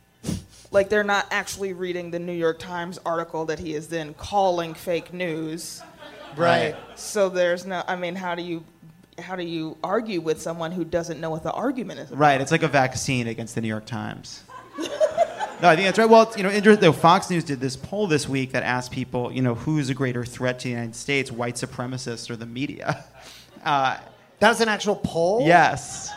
Like, they're not actually reading the New York Times article that he is then calling fake news. Right. So there's no. I mean, how do you, how do you argue with someone who doesn't know what the argument is? About? Right, it's like a vaccine against the New York Times. no, I think that's right. Well, it's, you know, inter- though Fox News did this poll this week that asked people, you know, who's a greater threat to the United States, white supremacists or the media? Uh, that was an actual poll. Yes,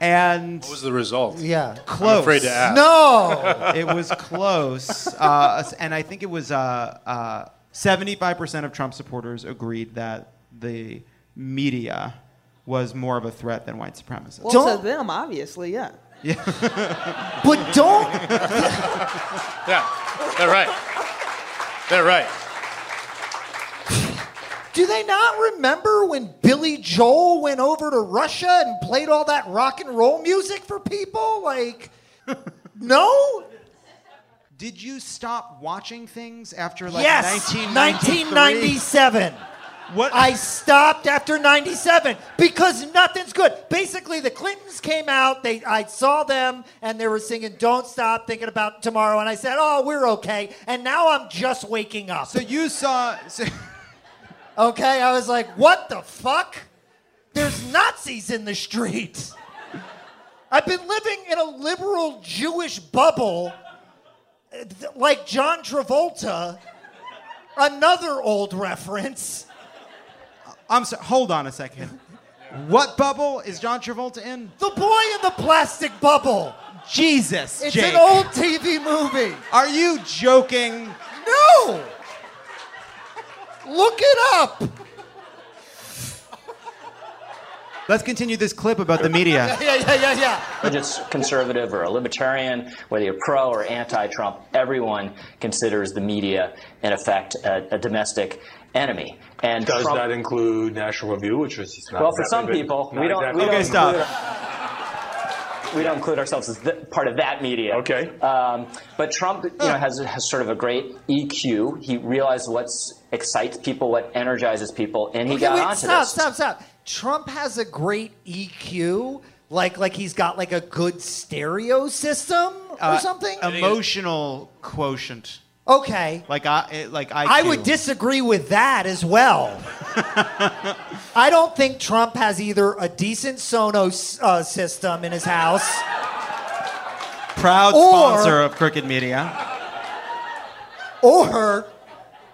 and What was the result? Yeah. close. I'm afraid to ask. No. it was close, uh, and I think it was uh, uh, 75% of Trump supporters agreed that the media was more of a threat than white supremacists. Well, Don't- to them, obviously, yeah. But don't. Yeah, they're right. They're right. Do they not remember when Billy Joel went over to Russia and played all that rock and roll music for people? Like, no? Did you stop watching things after like yes, 1993? 1997. What? I stopped after 97 because nothing's good. Basically, the Clintons came out, they I saw them and they were singing Don't Stop Thinking About Tomorrow and I said, "Oh, we're okay." And now I'm just waking up. So you saw. So, Okay, I was like, "What the fuck? There's Nazis in the street." I've been living in a liberal Jewish bubble uh, like John Travolta. Another old reference. I'm sorry. Hold on a second. What bubble is John Travolta in? The boy in the plastic bubble. Jesus, It's Jake. an old TV movie. Are you joking? No! Look it up. Let's continue this clip about the media. Yeah, yeah, yeah, yeah. whether it's conservative or a libertarian, whether you're pro or anti-Trump, everyone considers the media, in effect, a, a domestic enemy. And Does Trump, that include National Review, which is not well, for exactly some been- people, not we don't. exactly- We Okay, don't stop. Include, we don't include ourselves as th- part of that media. Okay. Um, but Trump, you know, has, has sort of a great EQ. He realizes what excites people, what energizes people, and he Okay, got wait, onto stop, this. Stop! Stop, stop. Trump has a great EQ, like like he's got like a good stereo system or Uh, something. Emotional quotient. Okay. Like I, it- like IQ. I would disagree with that as well. I don't think Trump has either a decent Sonos uh, system in his house. Proud Or- sponsor of Crooked Media. or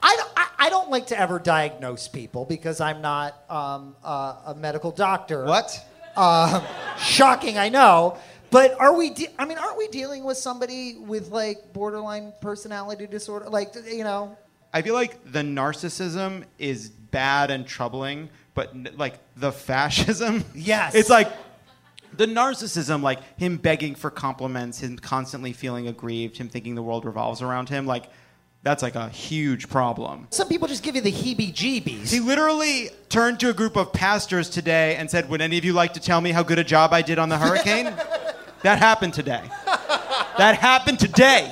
I don't, I, I don't like to ever diagnose people because I'm not um, uh, a medical doctor. What? Um, shocking, I know. But are we? De- I mean, aren't we dealing with somebody with like borderline personality disorder? Like, you know, I feel like the narcissism is bad and troubling, but n- like the fascism, Yes. it's like the narcissism, like him begging for compliments, him constantly feeling aggrieved, him thinking the world revolves around him, like that's like a huge problem. some people just give you the heebie-jeebies. He literally turned to a group of pastors today and said, "Would any of you like to tell me how good a job I did on the hurricane?" that happened today. That happened today.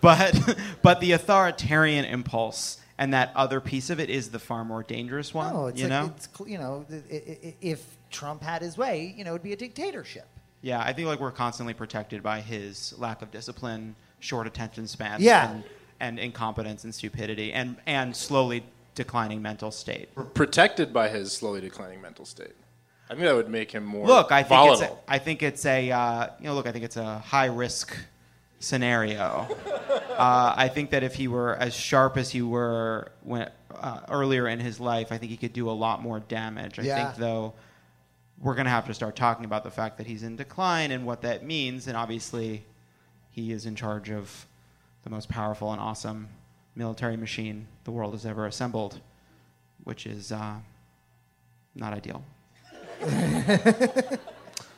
But but the authoritarian impulse and that other piece of it is the far more dangerous one. No, it's you like, know. it's, you know, if Trump had his way, you know, it'd be a dictatorship. Yeah, I think like we're constantly protected by his lack of discipline, short attention span, Yeah. and, and incompetence and stupidity, and and slowly declining mental state. We're protected by his slowly declining mental state. I think that would make him more Look, I think volatile. it's a, I think it's a uh, you know look, I think it's a high risk scenario. uh, I think that if he were as sharp as he were when, uh, earlier in his life, I think he could do a lot more damage. I Yeah. think though we're going to have to start talking about the fact that he's in decline and what that means, and obviously he is in charge of the most powerful and awesome military machine the world has ever assembled, which is uh, not ideal.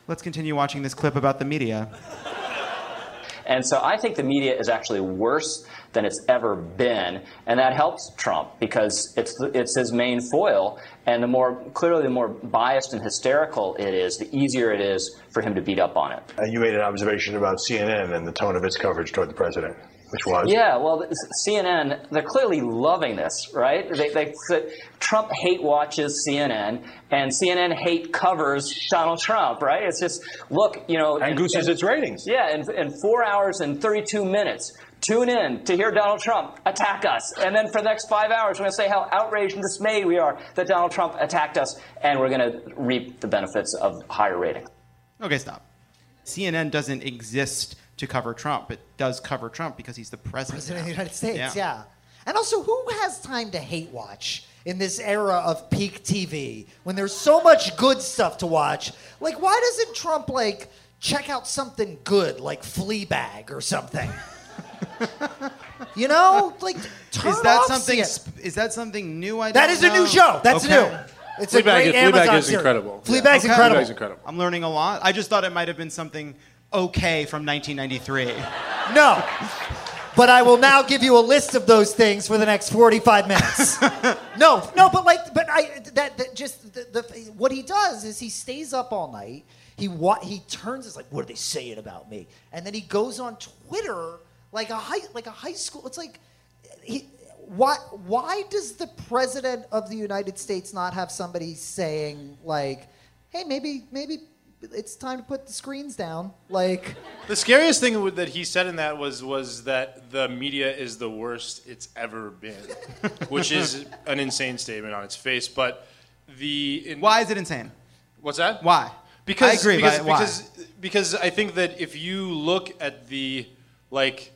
Let's continue watching this clip about the media. And so I think the media is actually worse than it's ever been, and that helps Trump because it's it's his main foil. And the more clearly, the more biased and hysterical it is, the easier it is for him to beat up on it. And you made an observation about CNN and the tone of its coverage toward the president, which was Yeah, well, CNN, they're clearly loving this, right? They, they, Trump hate watches CNN, and CNN hate covers Donald Trump, right? It's just, look, you know. And gooses its ratings. Yeah, in, in four hours and 32 minutes, tune in to hear Donald Trump attack us. And then for the next five hours, we're going to say how outraged and dismayed we are that Donald Trump attacked us, and we're going to reap the benefits of higher ratings. Okay, stop. CNN doesn't exist to cover Trump. It does cover Trump because he's the president. President of the United States, Yeah. yeah. And also, who has time to hate watch in this era of peak TV when there's so much good stuff to watch? Like, why doesn't Trump like check out something good like Fleabag or something? you know, like turn Is that off something? Sp- Is that something new? I That don't is a new show. That's Okay. new. It's a great is- Fleabag is series. incredible. Fleabag's Yeah. incredible. Fleabag's incredible. I'm learning a lot. I just thought it might have been something okay from 1993. No. But I will now give you a list of those things for the next 45 minutes. no, no, but like, but I that, that just the, the what he does is he stays up all night. He wa- he turns. It's like, what are they saying about me? And then he goes on Twitter like a high like a high school. It's like, he why why does the president of the United States not have somebody saying like, hey, maybe maybe it's time to put the screens down, like. The scariest thing that he said in that was was that the media is the worst it's ever been, which is an insane statement on its face. But the in, Why is it insane? what's that? Why? Because I agree, Because, but why? because because I think that if you look at the like.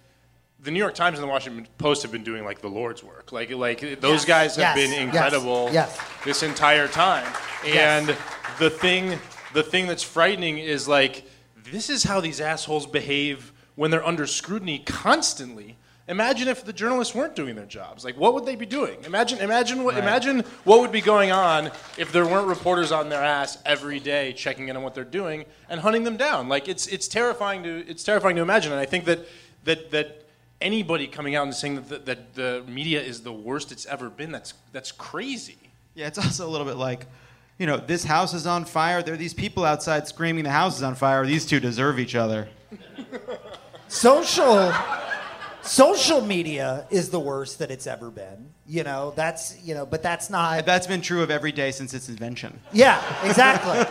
The New York Times and the Washington Post have been doing like the Lord's work. Like like those Yes, guys have yes, been incredible yes. this entire time. Yes. And the thing the thing that's frightening is like this is how these assholes behave when they're under scrutiny constantly. Imagine if the journalists weren't doing their jobs. Like what would they be doing? Imagine imagine what imagine what would be going on if there weren't reporters on their ass every day checking in on what they're doing and hunting them down. Like it's it's terrifying to it's terrifying to imagine and I think that that that anybody coming out and saying that the, that the media is the worst it's ever been that's that's crazy. Yeah, it's also a little bit like, you know, this house is on fire. There are these people outside screaming the house is on fire. These two deserve each other. social social media is the worst that it's ever been you know that's you know but that's not That's been true of every day since its invention. yeah exactly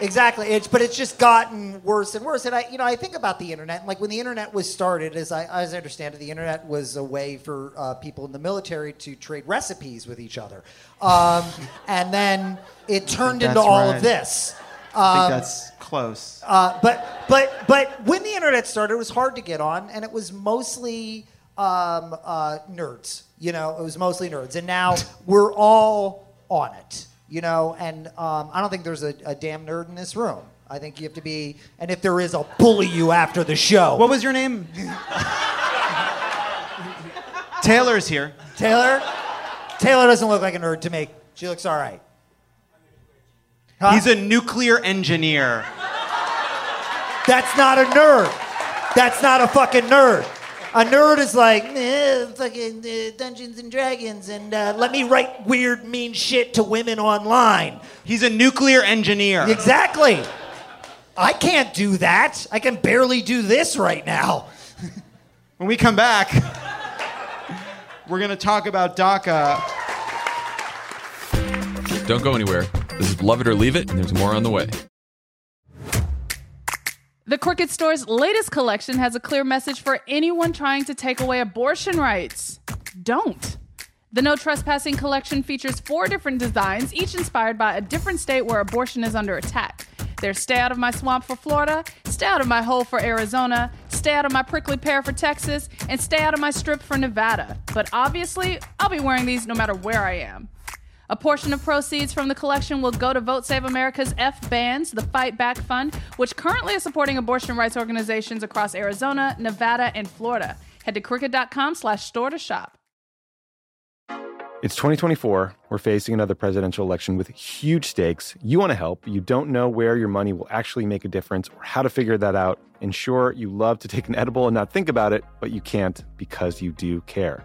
exactly it's but it's just gotten worse and worse and i you know i think about the internet like when the internet was started as i as i understand it the internet was a way for uh, people in the military to trade recipes with each other um, and then it turned into all right. of this I Um, think that's close. uh, but but but when the internet started, it was hard to get on, and it was mostly um, uh, nerds. You know, it was mostly nerds, and now we're all on it. You know, and um, I don't think there's a, a damn nerd in this room. I think you have to be, and if there is, I'll bully you after the show. What was your name? Taylor's here. Taylor? Taylor doesn't look like a nerd to me. She looks all right. Huh? He's a nuclear engineer. That's not a nerd. That's not a fucking nerd. A nerd is like, eh, fucking uh, Dungeons and Dragons, and uh, let me write weird, mean shit to women online. He's a nuclear engineer. Exactly. I can't do that. I can barely do this right now. When we come back, We're going to talk about DACA. Don't go anywhere. This is Love It or Leave It, and there's more on the way. The Crooked Store's latest collection has a clear message for anyone trying to take away abortion rights. Don't. The No Trespassing collection features four different designs, each inspired by a different state where abortion is under attack. There's Stay Out of My Swamp for Florida, Stay Out of My Hole for Arizona, Stay Out of My Prickly Pear for Texas, and Stay Out of My Strip for Nevada. But obviously, I'll be wearing these no matter where I am. A portion of proceeds from the collection will go to Vote Save America's F Bands, the Fight Back Fund, which currently is supporting abortion rights organizations across Arizona, Nevada, and Florida. Head to crooked.com slash store to shop. It's 2024. We're facing another presidential election with huge stakes. You want to help. You don't know where your money will actually make a difference or how to figure that out. And sure, you love to take an edible and not think about it, but you can't because you do care.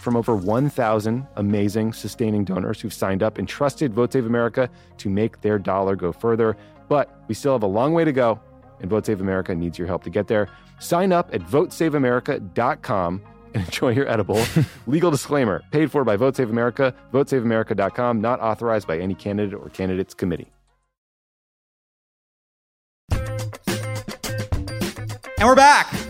From over 1,000 amazing sustaining donors who've signed up and trusted Vote Save America to make their dollar go further. But we still have a long way to go, and Vote Save America needs your help to get there. Sign up at votesaveamerica.com and enjoy your edible. Legal disclaimer paid for by Vote Save America, votesaveamerica.com, not authorized by any candidate or candidates committee. And we're back.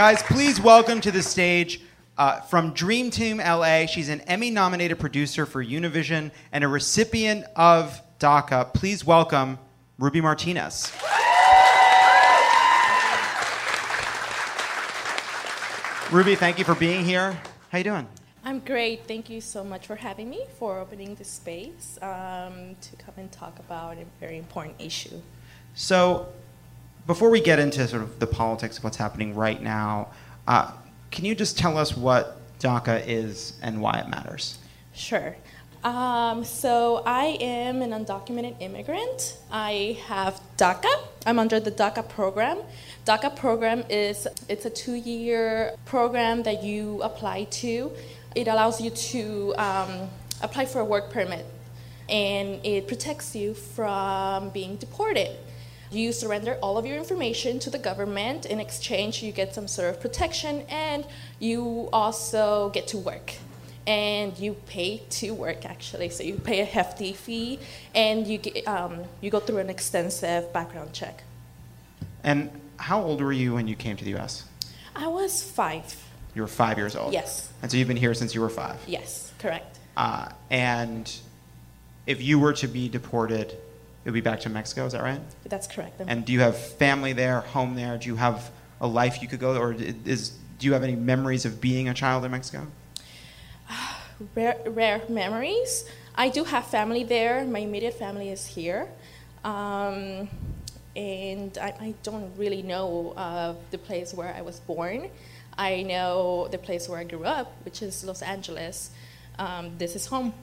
Guys, please welcome to the stage uh, from Dream Team LA. She's an Emmy nominated producer for Univision and a recipient of DACA. Please welcome Ruby Martinez. Ruby, thank you for being here. How you doing? I'm great. Thank you so much for having me, for opening this space um, to come and talk about a very important issue. So, before we get into sort of the politics of what's happening right now, uh, can you just tell us what DACA is and why it matters? Sure. Um, so I am an undocumented immigrant. I have DACA. I'm under the DACA program. DACA program is it's a two-year program that you apply to. It allows you to um, apply for a work permit, and it protects you from being deported. You surrender all of your information to the government. In exchange, you get some sort of protection, and you also get to work and you pay to work actually. So you pay a hefty fee, and you get, um, you go through an extensive background check. And how old were you when you came to the U.S.? I was five. You were five years old. Yes. And so you've been here since you were five. Yes, correct. Uh, and if you were to be deported, would be back to Mexico. Is that right? That's correct. And do you have family there, home there? Do you have a life you could go, or is do you have any memories of being a child in Mexico? rare, rare memories. I do have family there. My immediate family is here. Um, and I, I, don't really know of the place where I was born. I know the place where I grew up, which is Los Angeles. Um, this is home.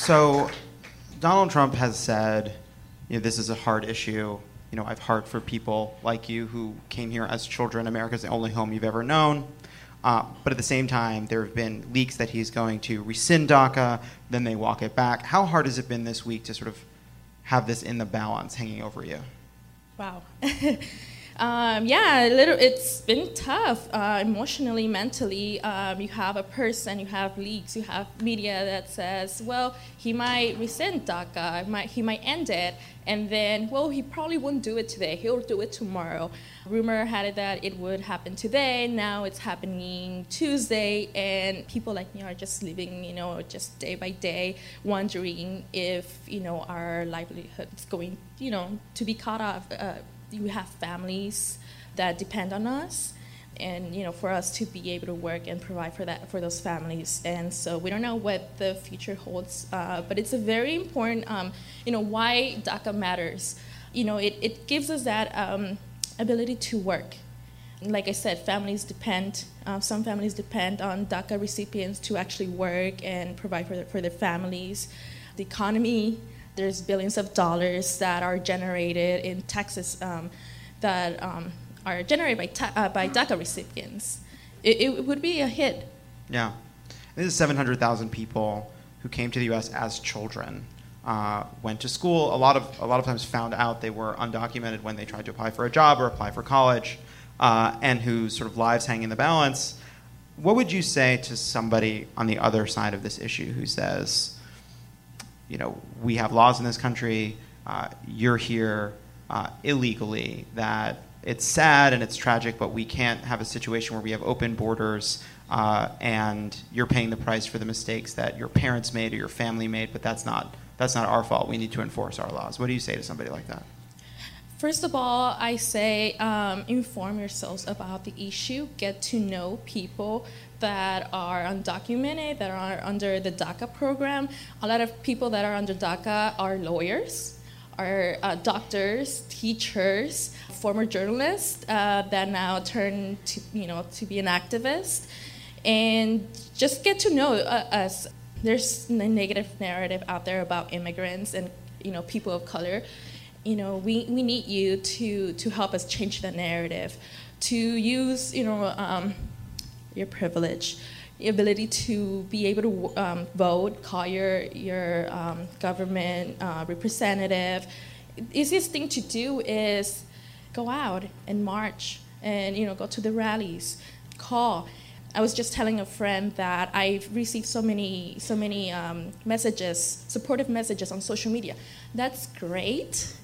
So, Donald Trump has said, you know, this is a hard issue. You know, I've heart for people like you who came here as children. America's the only home you've ever known. Uh, but at the same time, there have been leaks that he's going to rescind DACA, then they walk it back. How hard has it been this week to sort of have this in the balance hanging over you? Wow. um, yeah, it's been tough uh, emotionally, mentally. Um, you have a person, you have leaks, you have media that says, well, he might rescind DACA, might, he might end it, and then, well, he probably won't do it today, he'll do it tomorrow. Rumor had it that it would happen today, now it's happening Tuesday, and people like me are just living, you know, just day by day, wondering if, you know, our livelihood is going, you know, to be cut off. Uh, we have families that depend on us and you know for us to be able to work and provide for that for those families and so we don't know what the future holds uh, but it's a very important um, you know why daca matters you know it, it gives us that um, ability to work like I said, families depend. Uh, some families depend on DACA recipients to actually work and provide for their, for their families. The economy, there's billions of dollars that are generated in taxes um, that um, are generated by ta- uh, by DACA recipients. It, it would be a hit. Yeah. This is 700,000 people who came to the U.S. as children, uh, went to school. A lot of a lot of times found out they were undocumented when they tried to apply for a job or apply for college, uh, and whose sort of lives hang in the balance. What would you say to somebody on the other side of this issue who says, you know, we have laws in this country, uh, you're here uh, illegally, that it's sad and it's tragic, but we can't have a situation where we have open borders uh, and you're paying the price for the mistakes that your parents made or your family made, but that's not, that's not our fault. We need to enforce our laws. What do you say to somebody like that? First of all, I say um, inform yourselves about the issue. Get to know people that are undocumented, that are under the DACA program. A lot of people that are under DACA are lawyers, are uh, doctors, teachers, former journalists uh, that now turn to you know to be an activist, and just get to know uh, us. There's a negative narrative out there about immigrants and you know people of color you know, we, we need you to, to help us change the narrative, to use, you know, um, your privilege, your ability to be able to um, vote, call your, your um, government uh, representative. Easiest thing to do is go out and march and, you know, go to the rallies, call. I was just telling a friend that I've received so many, so many um, messages, supportive messages on social media. That's great,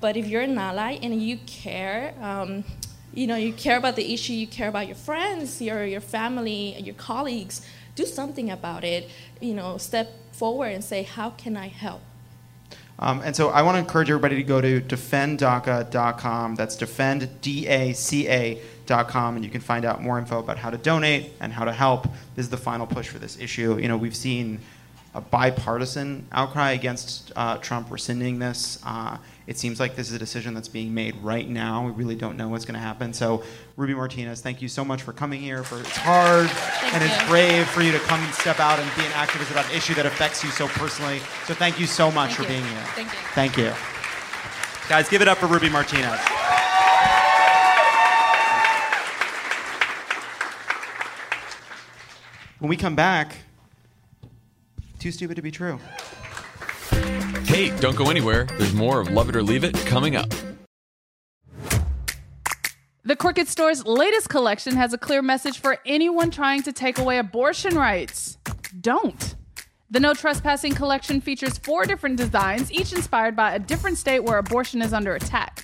but if you're an ally and you care, um, you know, you care about the issue, you care about your friends, your your family, your colleagues, do something about it. You know, step forward and say, how can I help? Um, and so I want to encourage everybody to go to defenddaca.com. That's defend, D-A-C-A.com, and you can find out more info about how to donate and how to help. This is the final push for this issue. You know, we've seen a bipartisan outcry against uh, Trump rescinding this. Uh, it seems like this is a decision that's being made right now. We really don't know what's going to happen. So, Ruby Martinez, thank you so much for coming here. For it's hard and you. it's brave for you to come and step out and be an activist about an issue that affects you so personally. So, thank you so much Thank for you. being here. Thank you. Thank you. Guys, give it up for Ruby Martinez. When we come back, too stupid to be true. Hey, don't go anywhere. There's more of Love It or Leave It coming up. The Crooked Store's latest collection has a clear message for anyone trying to take away abortion rights. Don't. The No Trespassing collection features four different designs, each inspired by a different state where abortion is under attack.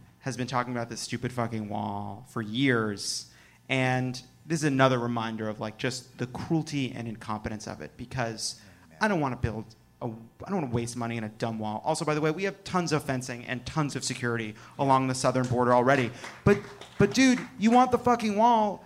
has been talking about this stupid fucking wall for years, and this is another reminder of like just the cruelty and incompetence of it. Because I don't want to build a, I don't want to waste money on a dumb wall. Also, by the way, we have tons of fencing and tons of security along the southern border already. But, but dude, you want the fucking wall?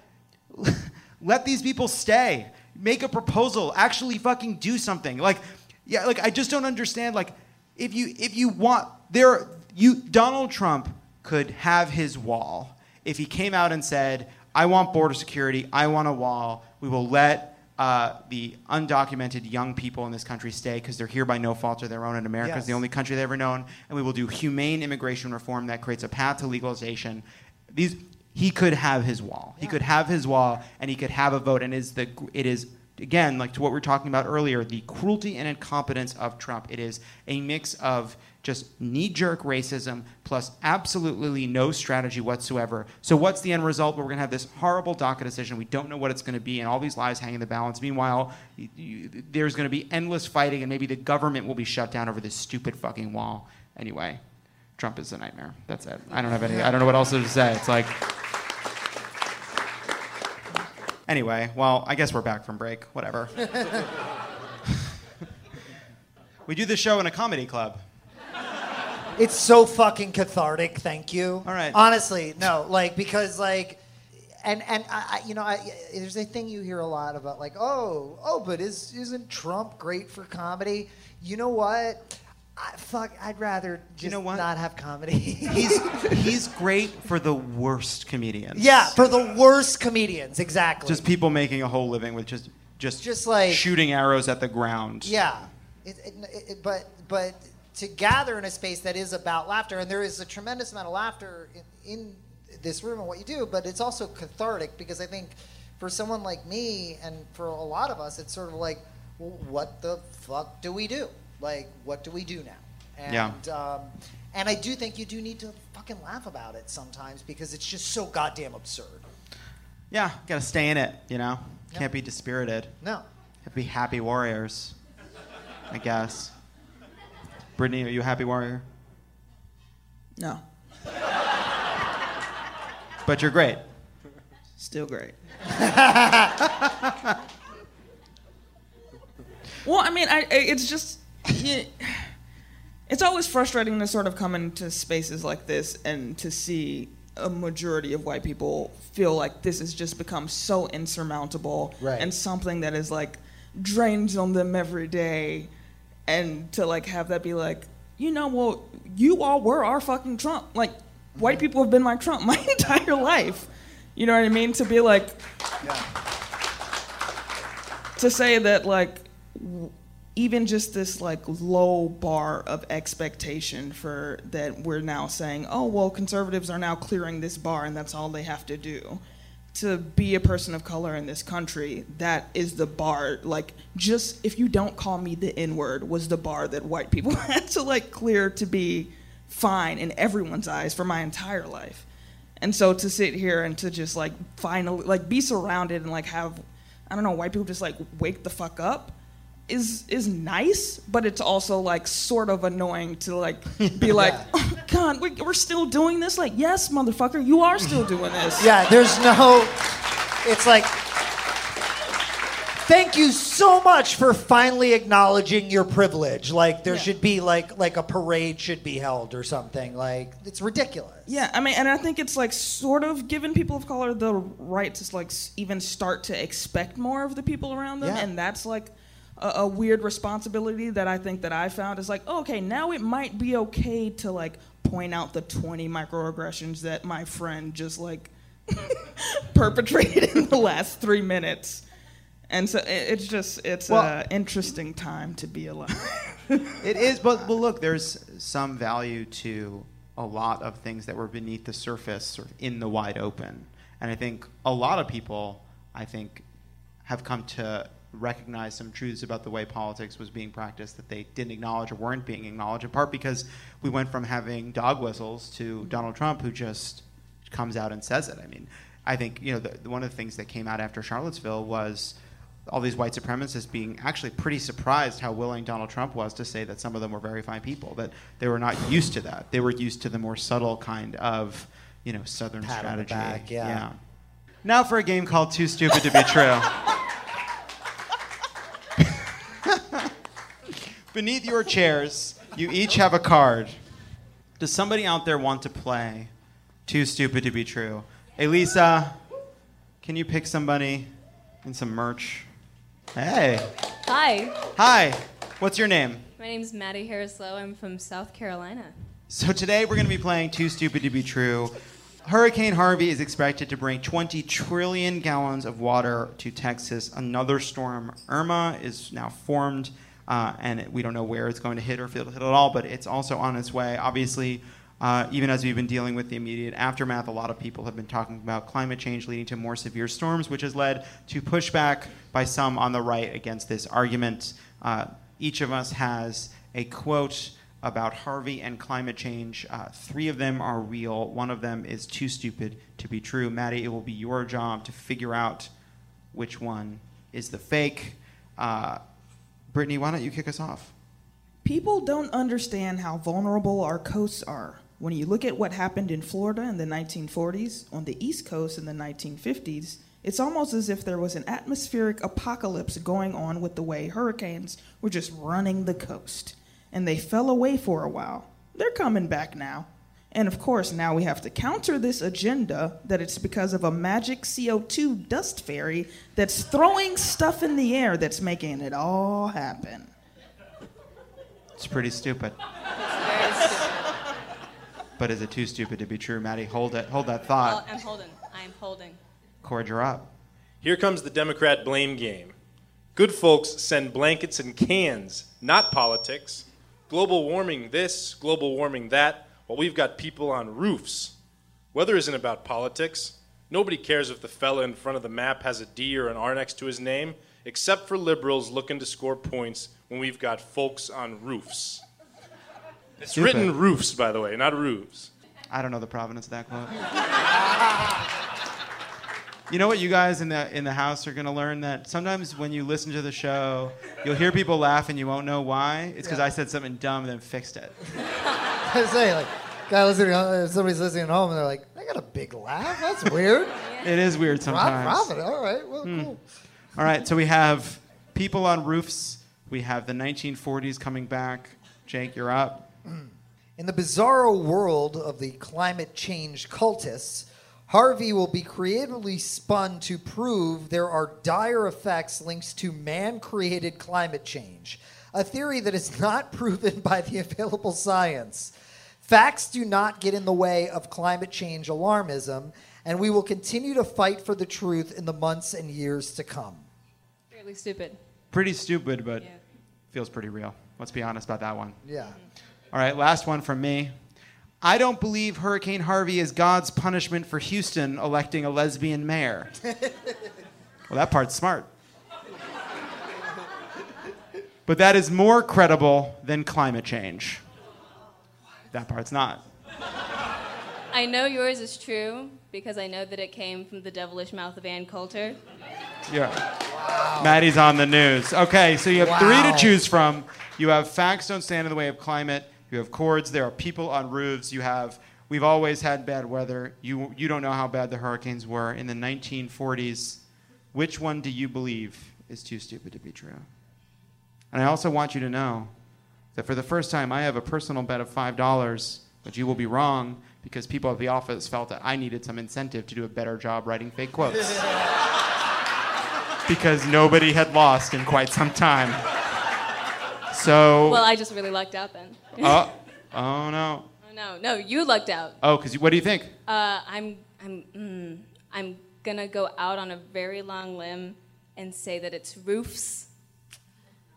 let these people stay. Make a proposal. Actually, fucking do something. Like, yeah, like I just don't understand. Like, if you if you want there, you Donald Trump could have his wall if he came out and said, "I want border security. I want a wall. We will let." Uh, the undocumented young people in this country stay because they're here by no fault of their own, and America is Yes. the only country they've ever known. And we will do humane immigration reform that creates a path to legalization. These he could have his wall. He could have his wall, and he could have a vote. And is the it is again like to what we were talking about earlier, the cruelty and incompetence of Trump. It is a mix of just knee-jerk racism plus absolutely no strategy whatsoever. So what's the end result? We're going to have this horrible DACA decision. We don't know what it's going to be, and all these lives hang in the balance. Meanwhile, y- y- there's going to be endless fighting, and maybe the government will be shut down over this stupid fucking wall. Anyway, Trump is a nightmare. That's it. I don't have any. I don't know what else to say. It's like Anyway, well, I guess we're back from break. Whatever. we do this show in a comedy club. It's so fucking cathartic. Thank you. All right. Honestly, no, like because like, and and I, I- you know, I, there's a thing you hear a lot about like, oh, oh, but is isn't Trump great for comedy? You know what? I, fuck, I'd rather just know what? not have comedy. He's he's great for the worst comedians. yeah, for the worst comedians, exactly. Just people making a whole living with just just Just like- shooting arrows at the ground. Yeah, it, it, it, but but to gather in a space that is about laughter, and there is a tremendous amount of laughter in, in this room and what you do, but it's also cathartic because I think for someone like me and for a lot of us, it's sort of like, well, what the fuck do we do? Like, what do we do now? And, Yeah. Um, and I do think you do need to fucking laugh about it sometimes because it's just so goddamn absurd. Yeah, gotta stay in it, you know? Can't be dispirited. No. Have to be happy warriors, I guess. Brittani, are you a happy warrior? No. But you're great. Still great. well, I mean, I, I- it's just, yeah, it's always frustrating to sort of come into spaces like this and to see a majority of white people feel like this has just become so insurmountable Right. and something that is like drains on them every day, and to like have that be like, you know, well, you all were our fucking Trump. Like, white people have been my Trump my entire life. You know what I mean? To be like, to say that like even just this like low bar of expectation for that we're now saying oh well conservatives are now clearing this bar and that's all they have to do. To be a person of color in this country that is the bar like just if you don't call me the n word was the bar that white people had to like clear to be fine in everyone's eyes for my entire life. And so to sit here and to just like finally like be surrounded and like have I don't know white people just like wake the fuck up is is nice, but it's also like sort of annoying to like be like, oh, God, we, we're still doing this. Like, yes, motherfucker, you are still doing this. Yeah, there's no. It's like. Thank you so much for finally acknowledging your privilege. Like there should be like like a parade should be held or something. Like it's ridiculous. Yeah, I mean, and I think it's like sort of giving people of color the right to like even start to expect more of the people around them, Yeah. and that's like a, a weird responsibility that I think that I found is like, oh, okay, now it might be okay to like point out the 20 microaggressions that my friend just like perpetrated in the last three minutes. And so it, it's just it's Well- an interesting time to be alive. It is, but, but look, there's some value to a lot of things that were beneath the surface, sort of in the wide open. And I think a lot of people, I think, have come to recognize some truths about the way politics was being practiced that they didn't acknowledge or weren't being acknowledged, in part because we went from having dog whistles to Donald Trump, who just comes out and says it. I mean, I think, you know, the, one of the things that came out after Charlottesville was all these white supremacists being actually pretty surprised how willing Donald Trump was to say that some of them were very fine people, that they were not used to that. They were used to the more subtle kind of, you know, Southern Pat strategy. back, yeah. Now for a game called Too Stupid to Be True. Beneath your chairs, you each have a card. Does somebody out there want to play Too Stupid to Be True? Elisa, can you pick somebody and some merch? Hey. Hi, Hi. What's your name? my name is Maddie Harrislow. I'm from South Carolina. So today we're going to be playing Too Stupid to Be True. Hurricane Harvey is expected to bring 20 trillion gallons of water to Texas. Another storm, Irma, is now formed, uh, and we don't know where it's going to hit or if it'll hit at all, but it's also on its way. Obviously, uh, even as we've been dealing with the immediate aftermath, a lot of people have been talking about climate change leading to more severe storms, which has led to pushback by some on the right against this argument. Uh, each of us has a quote about Harvey and climate change. Uh, three of them are real. One of them is too stupid to be true. Maddie, it will be your job to figure out which one is the fake. Brittani, why don't you kick us off? People don't understand how vulnerable our coasts are. When you look at what happened in Florida in the 1940s, on the East Coast in the 1950s, It's almost as if there was an atmospheric apocalypse going on with the way hurricanes were just running the coast. And they fell away for a while. They're coming back now. And of course, now we have to counter this agenda that it's because of a magic CO2 dust fairy that's throwing stuff in the air that's making it all happen. It's pretty stupid. But is it too stupid to be true, Maddie? Hold it. Hold that thought. Oh, I'm holding. I'm holding. Cord, you're up. Here comes the Democrat blame game. Good folks send blankets and cans, not politics. Global warming this, global warming that, while we've got people on roofs. Weather isn't about politics. Nobody cares if the fella in front of the map has a D or an R next to his name, except for liberals looking to score points when we've got folks on roofs. It's Stupid. written roofs, by the way, not roofs. I don't know the provenance of that quote. You know what you guys in the in the house are gonna learn that sometimes when you listen to the show, you'll hear people laugh and you won't know why. It's because Yeah. I said something dumb and then fixed it. I say like, guy listening, uh, somebody's listening at home and they're like, I got a big laugh. That's weird. It is weird sometimes. Rob, Robin, all right, well, Hmm. cool. All right, so we have people on roofs. We have the 1940s coming back. Jake, you're up. In the bizarro world of the climate change cultists, Harvey will be creatively spun to prove there are dire effects linked to man created climate change, a theory that is not proven by the available science. Facts do not get in the way of climate change alarmism, and we will continue to fight for the truth in the months and years to come. Fairly stupid. Pretty stupid, but feels pretty real. Let's be honest about that one. Yeah. Mm-hmm. All right, last one from me. I don't believe Hurricane Harvey is God's punishment for Houston electing a lesbian mayor. well, that part's smart. But that is more credible than climate change. That part's not. I know yours is true because I know that it came from the devilish mouth of Ann Coulter. Yeah. Maddie's on the news. Okay, so you have three to choose from. You have facts don't stand in the way of climate. You have Cord's. There are people on roofs. You have we've always had bad weather. You you don't know how bad the hurricanes were in the 1940s. Which one do you believe is too stupid to be true? And I also want you to know that for the first time I have a personal bet of five dollars, but you will be wrong because people at the office felt that I needed some incentive to do a better job writing fake quotes because nobody had lost in quite some time. So, Well, I just really lucked out then. oh, oh no. Oh, no, no, you lucked out. Oh, because what do you think? Uh, I'm, I'm, mm, I'm gonna go out on a very long limb and say that it's roofs.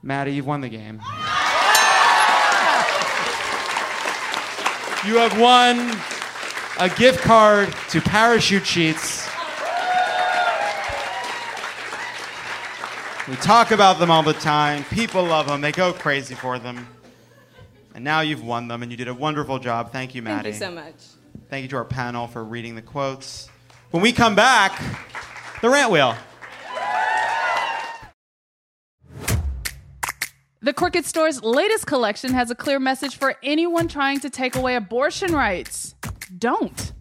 Maddie, you've won the game. You have won a gift card to Parachute Sheets. We talk about them all the time. People love them. They go crazy for them. And now you've won them, and you did a wonderful job. Thank you, Maddie. Thank you so much. Thank you to our panel for reading the quotes. When we come back, the rant wheel. The Crooked Store's latest collection has a clear message for anyone trying to take away abortion rights. Don't.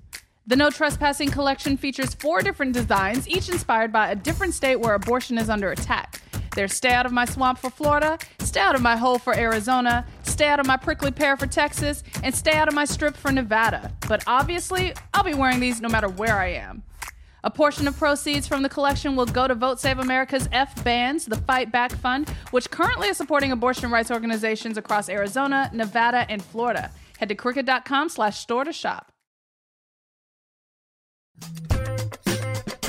The No Trespassing collection features four different designs, each inspired by a different state where abortion is under attack. There's Stay Out of My Swamp for Florida, Stay Out of My Hole for Arizona, Stay Out of My Prickly Pear for Texas, and Stay Out of My Strip for Nevada. But obviously, I'll be wearing these no matter where I am. A portion of proceeds from the collection will go to Vote Save America's F Bands, the Fight Back Fund, which currently is supporting abortion rights organizations across Arizona, Nevada, and Florida. Head to crooked.com slash store to shop.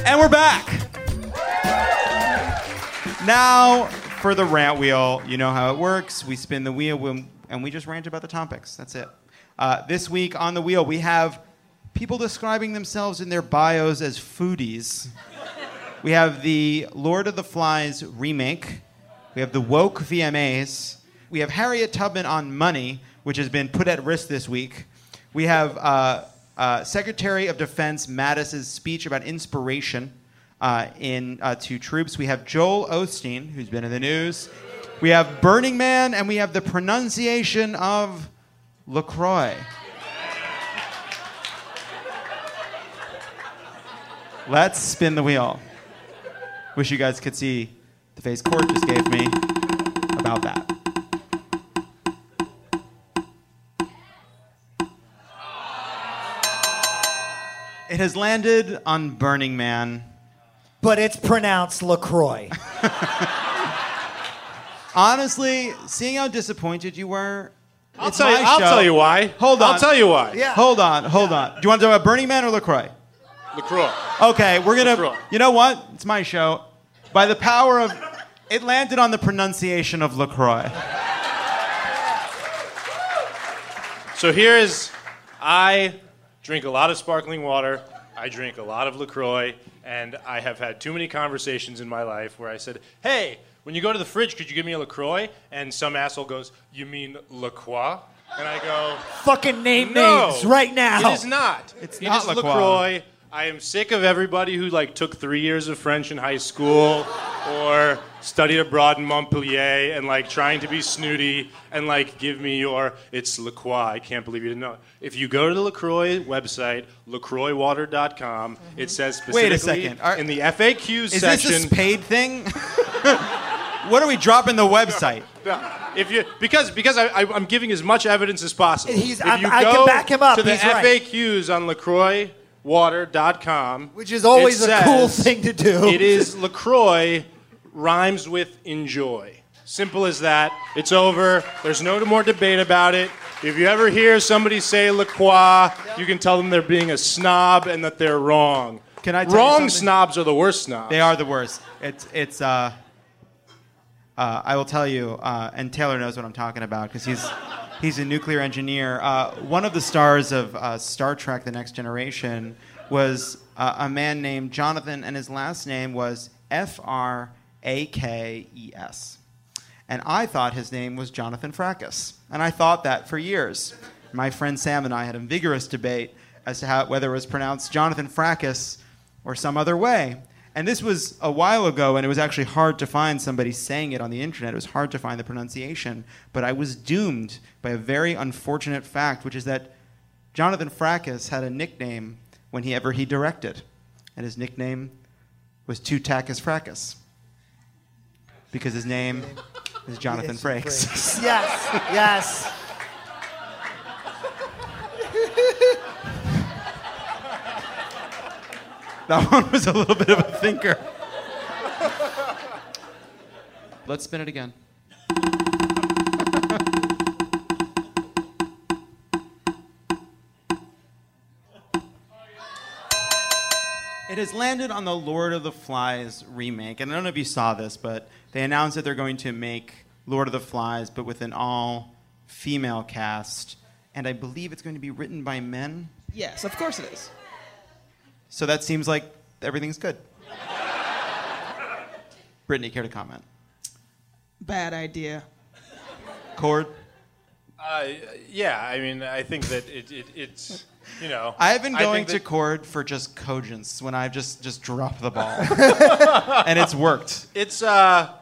And we're back. Now for the rant wheel. You know how it works. We spin the wheel and we just rant about the topics. That's it. Uh, this week on the wheel, we have people describing themselves in their bios as foodies. We have the Lord of the Flies remake. We have the woke VMAs. We have Harriet Tubman on money, which has been put at risk this week. We have uh, uh, Secretary of Defense Mattis's speech about inspiration uh, in uh, to troops. We have Joel Osteen, who's been in the news. We have Burning Man, and we have the pronunciation of Lacroix. Let's spin the wheel. Wish you guys could see the face Cord just gave me about that. It has landed on Burning Man. But it's pronounced LaCroix. Honestly, seeing how disappointed you were, I'll it's tell you- I'll show. tell you why. Hold on. I'll tell you why. Yeah. Hold on. Hold on. Do you want to talk about Burning Man or Lacroix? LaCroix. Okay, we're gonna. LaCroix. You know what? It's my show. By the power of, it landed on the pronunciation of Lacroix. So here is I drink a lot of sparkling water. I drink a lot of LaCroix, and I have had too many conversations in my life where I said, Hey, when you go to the fridge, could you give me a LaCroix? And some asshole goes, You mean LaCroix? And I go, Fucking name No, names right now. It is not. It's It not is LaCroix. LaCroix. I am sick of everybody who like took three years of French in high school or studied abroad in Montpellier and like trying to be snooty and like give me your it's LaCroix. I can't believe you didn't know. If you go to the LaCroix website, lacroixwater.com, mm-hmm. it says Wait a second. Are- in the FAQs Is section. this a paid thing? what are we dropping the website? If you because because I, I, I'm giving as much evidence as possible. He's- if I'm- you I can go back him up. to the He's right. FAQs on LaCroixwater.com, Which is always it a cool says thing to do. It is LaCroix rhymes with enjoy. Simple as that. It's over. There's no more debate about it. If you ever hear somebody say LaCroix, you can tell them they're being a snob and that they're wrong. Can I tell you wrong something? snobs are the worst snobs. They are the worst. It's it's. Uh, uh, I will tell you, uh, and Taylor knows what I'm talking about because he's he's a nuclear engineer. Uh, one of the stars of uh, Star Trek: The Next Generation was uh, a man named Jonathan, and his last name was F R A K E S. And I thought his name was Jonathan Fracas, and I thought that for years. My friend Sam and I had a vigorous debate as to how, whether it was pronounced Jonathan Fracas or some other way. And this was a while ago, and it was actually hard to find somebody saying it on the internet. It was hard to find the pronunciation. But I was doomed by a very unfortunate fact, which is that Jonathan Fracas had a nickname whenever he ever he directed. And his nickname was Two Fracas. Because his name is Jonathan Frakes. yes, yes. That one was a little bit of a thinker. Let's spin it again. It has landed on the Lord of the Flies remake. And I don't know if you saw this, but they announced that they're going to make Lord of the Flies, but with an all female cast. And I believe it's going to be written by men. Yes, of course it is. So that seems like everything's good. Brittani, care to comment? Bad idea. Cord? Uh, yeah, I mean, I think that it, it, it's, you know. I've been going to that- Cord for just cogence when I've just just dropped the ball, and it's worked. It's uh,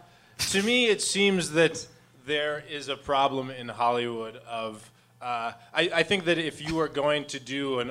to me, it seems that there is a problem in Hollywood of. Uh, I, I think that if you are going to do an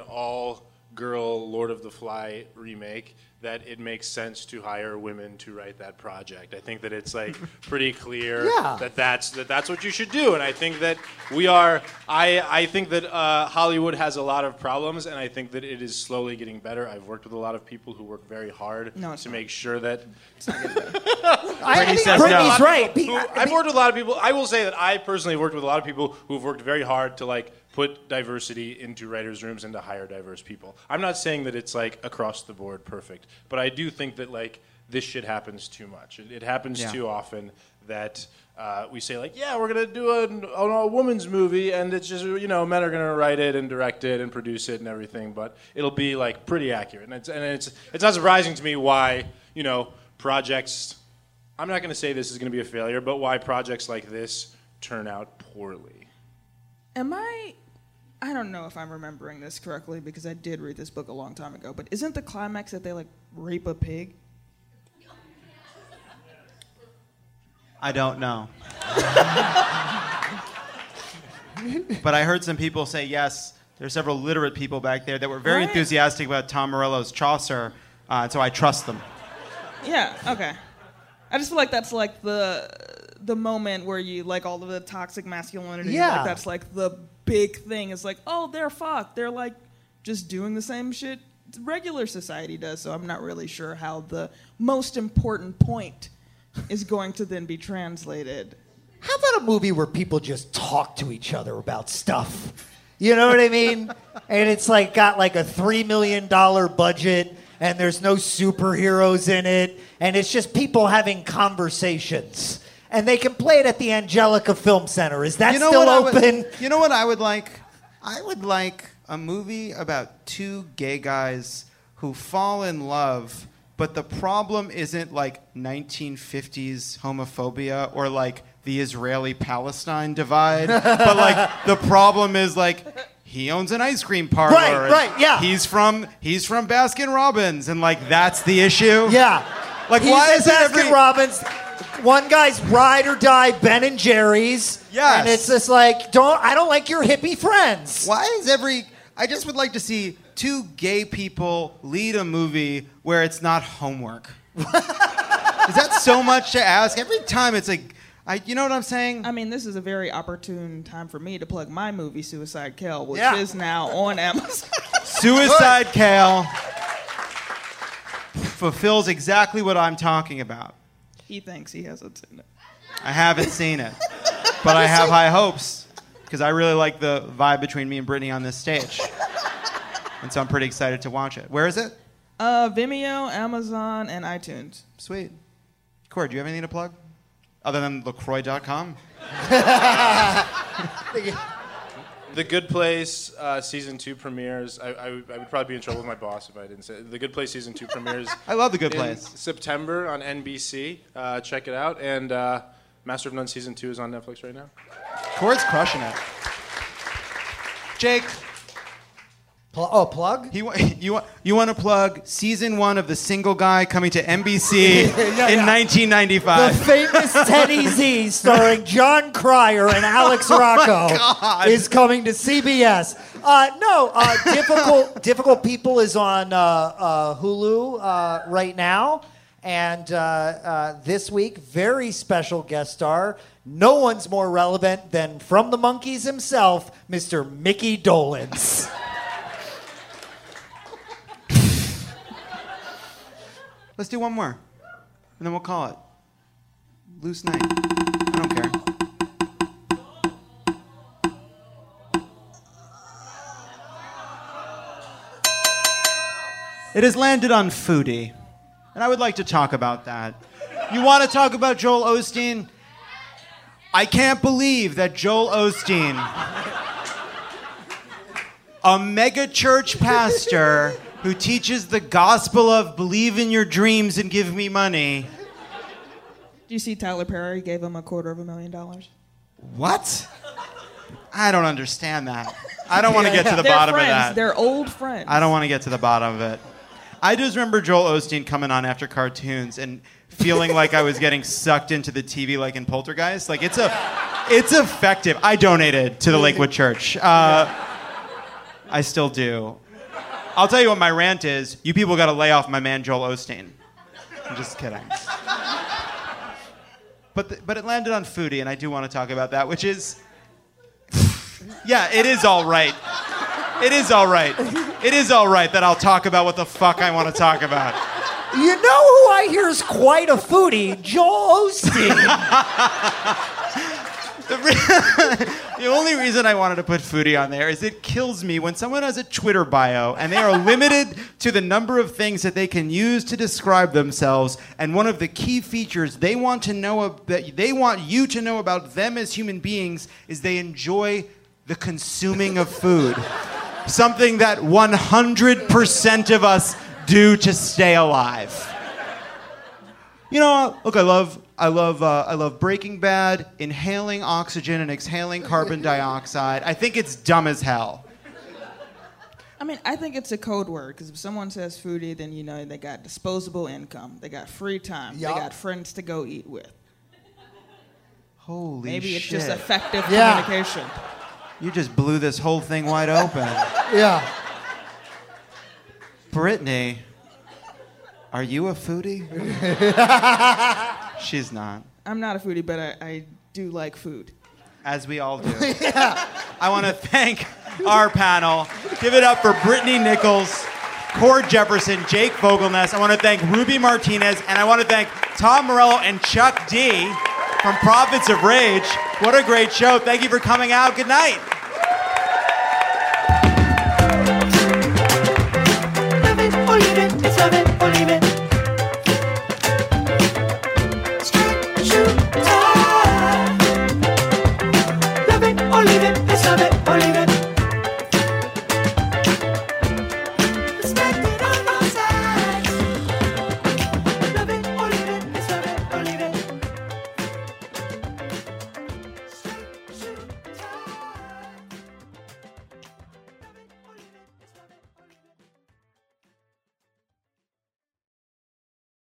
all-girl Lord of the Fly remake, that it makes sense to hire women to write that project. I think that it's like pretty clear Yeah. that that's that that's what you should do. And I think that we are. I I think that uh, Hollywood has a lot of problems, and I think that it is slowly getting better. I've worked with a lot of people who work very hard No, to not. make sure that I, I Brittani think says Brittani's no. right. Who, I I've worked with a lot of people. I will say that I personally worked with a lot of people who've worked very hard to like put diversity into writers' rooms and to hire diverse people. I'm not saying that it's like across the board perfect, but I do think that like this shit happens too much. It, it happens Yeah. too often that. Uh, we say like, yeah, we're gonna do a, a, a woman's movie, and it's just you know men are gonna write it and direct it and produce it and everything, but it'll be like pretty accurate, and it's and it's it's not surprising to me why you know projects I'm not going to say this is going to be a failure, but why projects like this turn out poorly. Am I? I don't know if I'm remembering this correctly because I did read this book a long time ago. But isn't the climax that they like rape a pig? I don't know. but I heard some people say yes. There are several literate people back there that were very Right. enthusiastic about Tom Morello's Chaucer, uh, and so I trust them. Yeah. Okay. I just feel like that's like the the moment where you like all of the toxic masculinity. Yeah. Like that's like the big thing. It's like, oh, they're fucked. They're like just doing the same shit regular society does. So I'm not really sure how the most important point is going to then be translated. How about a movie where people just talk to each other about stuff? You know what I mean? and it's like got like a three million dollar budget, and there's no superheroes in it, and it's just people having conversations. And they can play it at the Angelica Film Center. Is that you know still I would- open? you know what I would like? I would like a movie about two gay guys who fall in love, but the problem isn't like 1950s homophobia or like the Israeli Palestine divide, but like the problem is like he owns an ice cream parlor. Right, right, yeah. He's from he's from Baskin Robbins, and like that's the issue. Yeah. Like He's why is it Baskin every Robbins? One guy's ride or die Ben and Jerry's. Yes. And it's just like, don't I don't like your hippie friends. Why is every? I just would like to see two gay people lead a movie where it's not homework. is that so much to ask? Every time it's like, I, you know what I'm saying? I mean, this is a very opportune time for me to plug my movie, Suicide Kale, which Yeah. is now on Amazon. Suicide Kale fulfills exactly what I'm talking about. He thinks he hasn't seen it. I haven't seen it, but I have high hopes because I really like the vibe between me and Brittani on this stage, and so I'm pretty excited to watch it. Where is it? Uh, Vimeo, Amazon, and iTunes. Sweet. Corey, do you have anything to plug? Other than LaCroix.com? The Good Place uh, season two premieres. I, I, would- I would probably be in trouble with my boss if I didn't say it. The Good Place season two premieres. I love The Good in Place. September on NBC. Uh, check it out. And uh, Master of None season two is on Netflix right now. Corey's crushing it. Jake. Pl- oh, plug? He, wa- you, wa- you want to plug season one of The Single Guy coming to NBC in 1995. The famous Teddy Z, starring Jon Cryer and Alex Rocco, God. is coming to CBS. Uh, no, uh, difficult difficult people is on uh, uh, Hulu uh, right now, and uh, uh, this week very special guest star. No one's more relevant than from the Monkees himself, Mr. Mickey Dolenz. Let's do one more, and then we'll call it. Loose night. I don't care. It has landed on Foodie, and I would like to talk about that. You want to talk about Joel Osteen? I can't believe that Joel Osteen, a mega church pastor who teaches the gospel of believe in your dreams and give me money. Do you see Tyler Perry gave him a quarter of a million dollars? What? I don't understand that. I don't want to get to the They're bottom friends. of that. They're old friends. I don't want to get to the bottom of it. I just remember Joel Osteen coming on after cartoons and feeling like I was getting sucked into the TV like in Poltergeist. Like it's a, it's effective. I donated to the Lakewood Church. Uh, I still do. I'll tell you what my rant is. You people got to lay off my man Joel Osteen. I'm just kidding. But the, but it landed on foodie, and I do want to talk about that, which is, yeah, it is all right. It is all right. It is all right that I'll talk about what the fuck I want to talk about. You know who I hear is quite a foodie? Joel Osteen. The only reason I wanted to put foodie on there is it kills me when someone has a Twitter bio and they are limited to the number of things that they can use to describe themselves. And one of the key features they want to know that they want you to know about them as human beings is they enjoy the consuming of food. Something that 100% of us do to stay alive. You know, look, I love, I love, uh, I love Breaking Bad, inhaling oxygen and exhaling carbon dioxide. I think it's dumb as hell. I mean, I think it's a code word because if someone says foodie, then you know they got disposable income, they got free time, Yup. they got friends to go eat with. Holy shit. Maybe it's just effective Yeah. communication. You just blew this whole thing wide open. yeah. Brittani, Are you a foodie? She's not. I'm not a foodie, but I, I do like food. As we all do. I want to thank our panel. Give it up for Brittani Nichols, Cord Jefferson, Jake Fogelnest. I want to thank Ruby Martinez, and I want to thank Tom Morello and Chuck D from Prophets of Rage. What a great show. Thank you for coming out. Good night.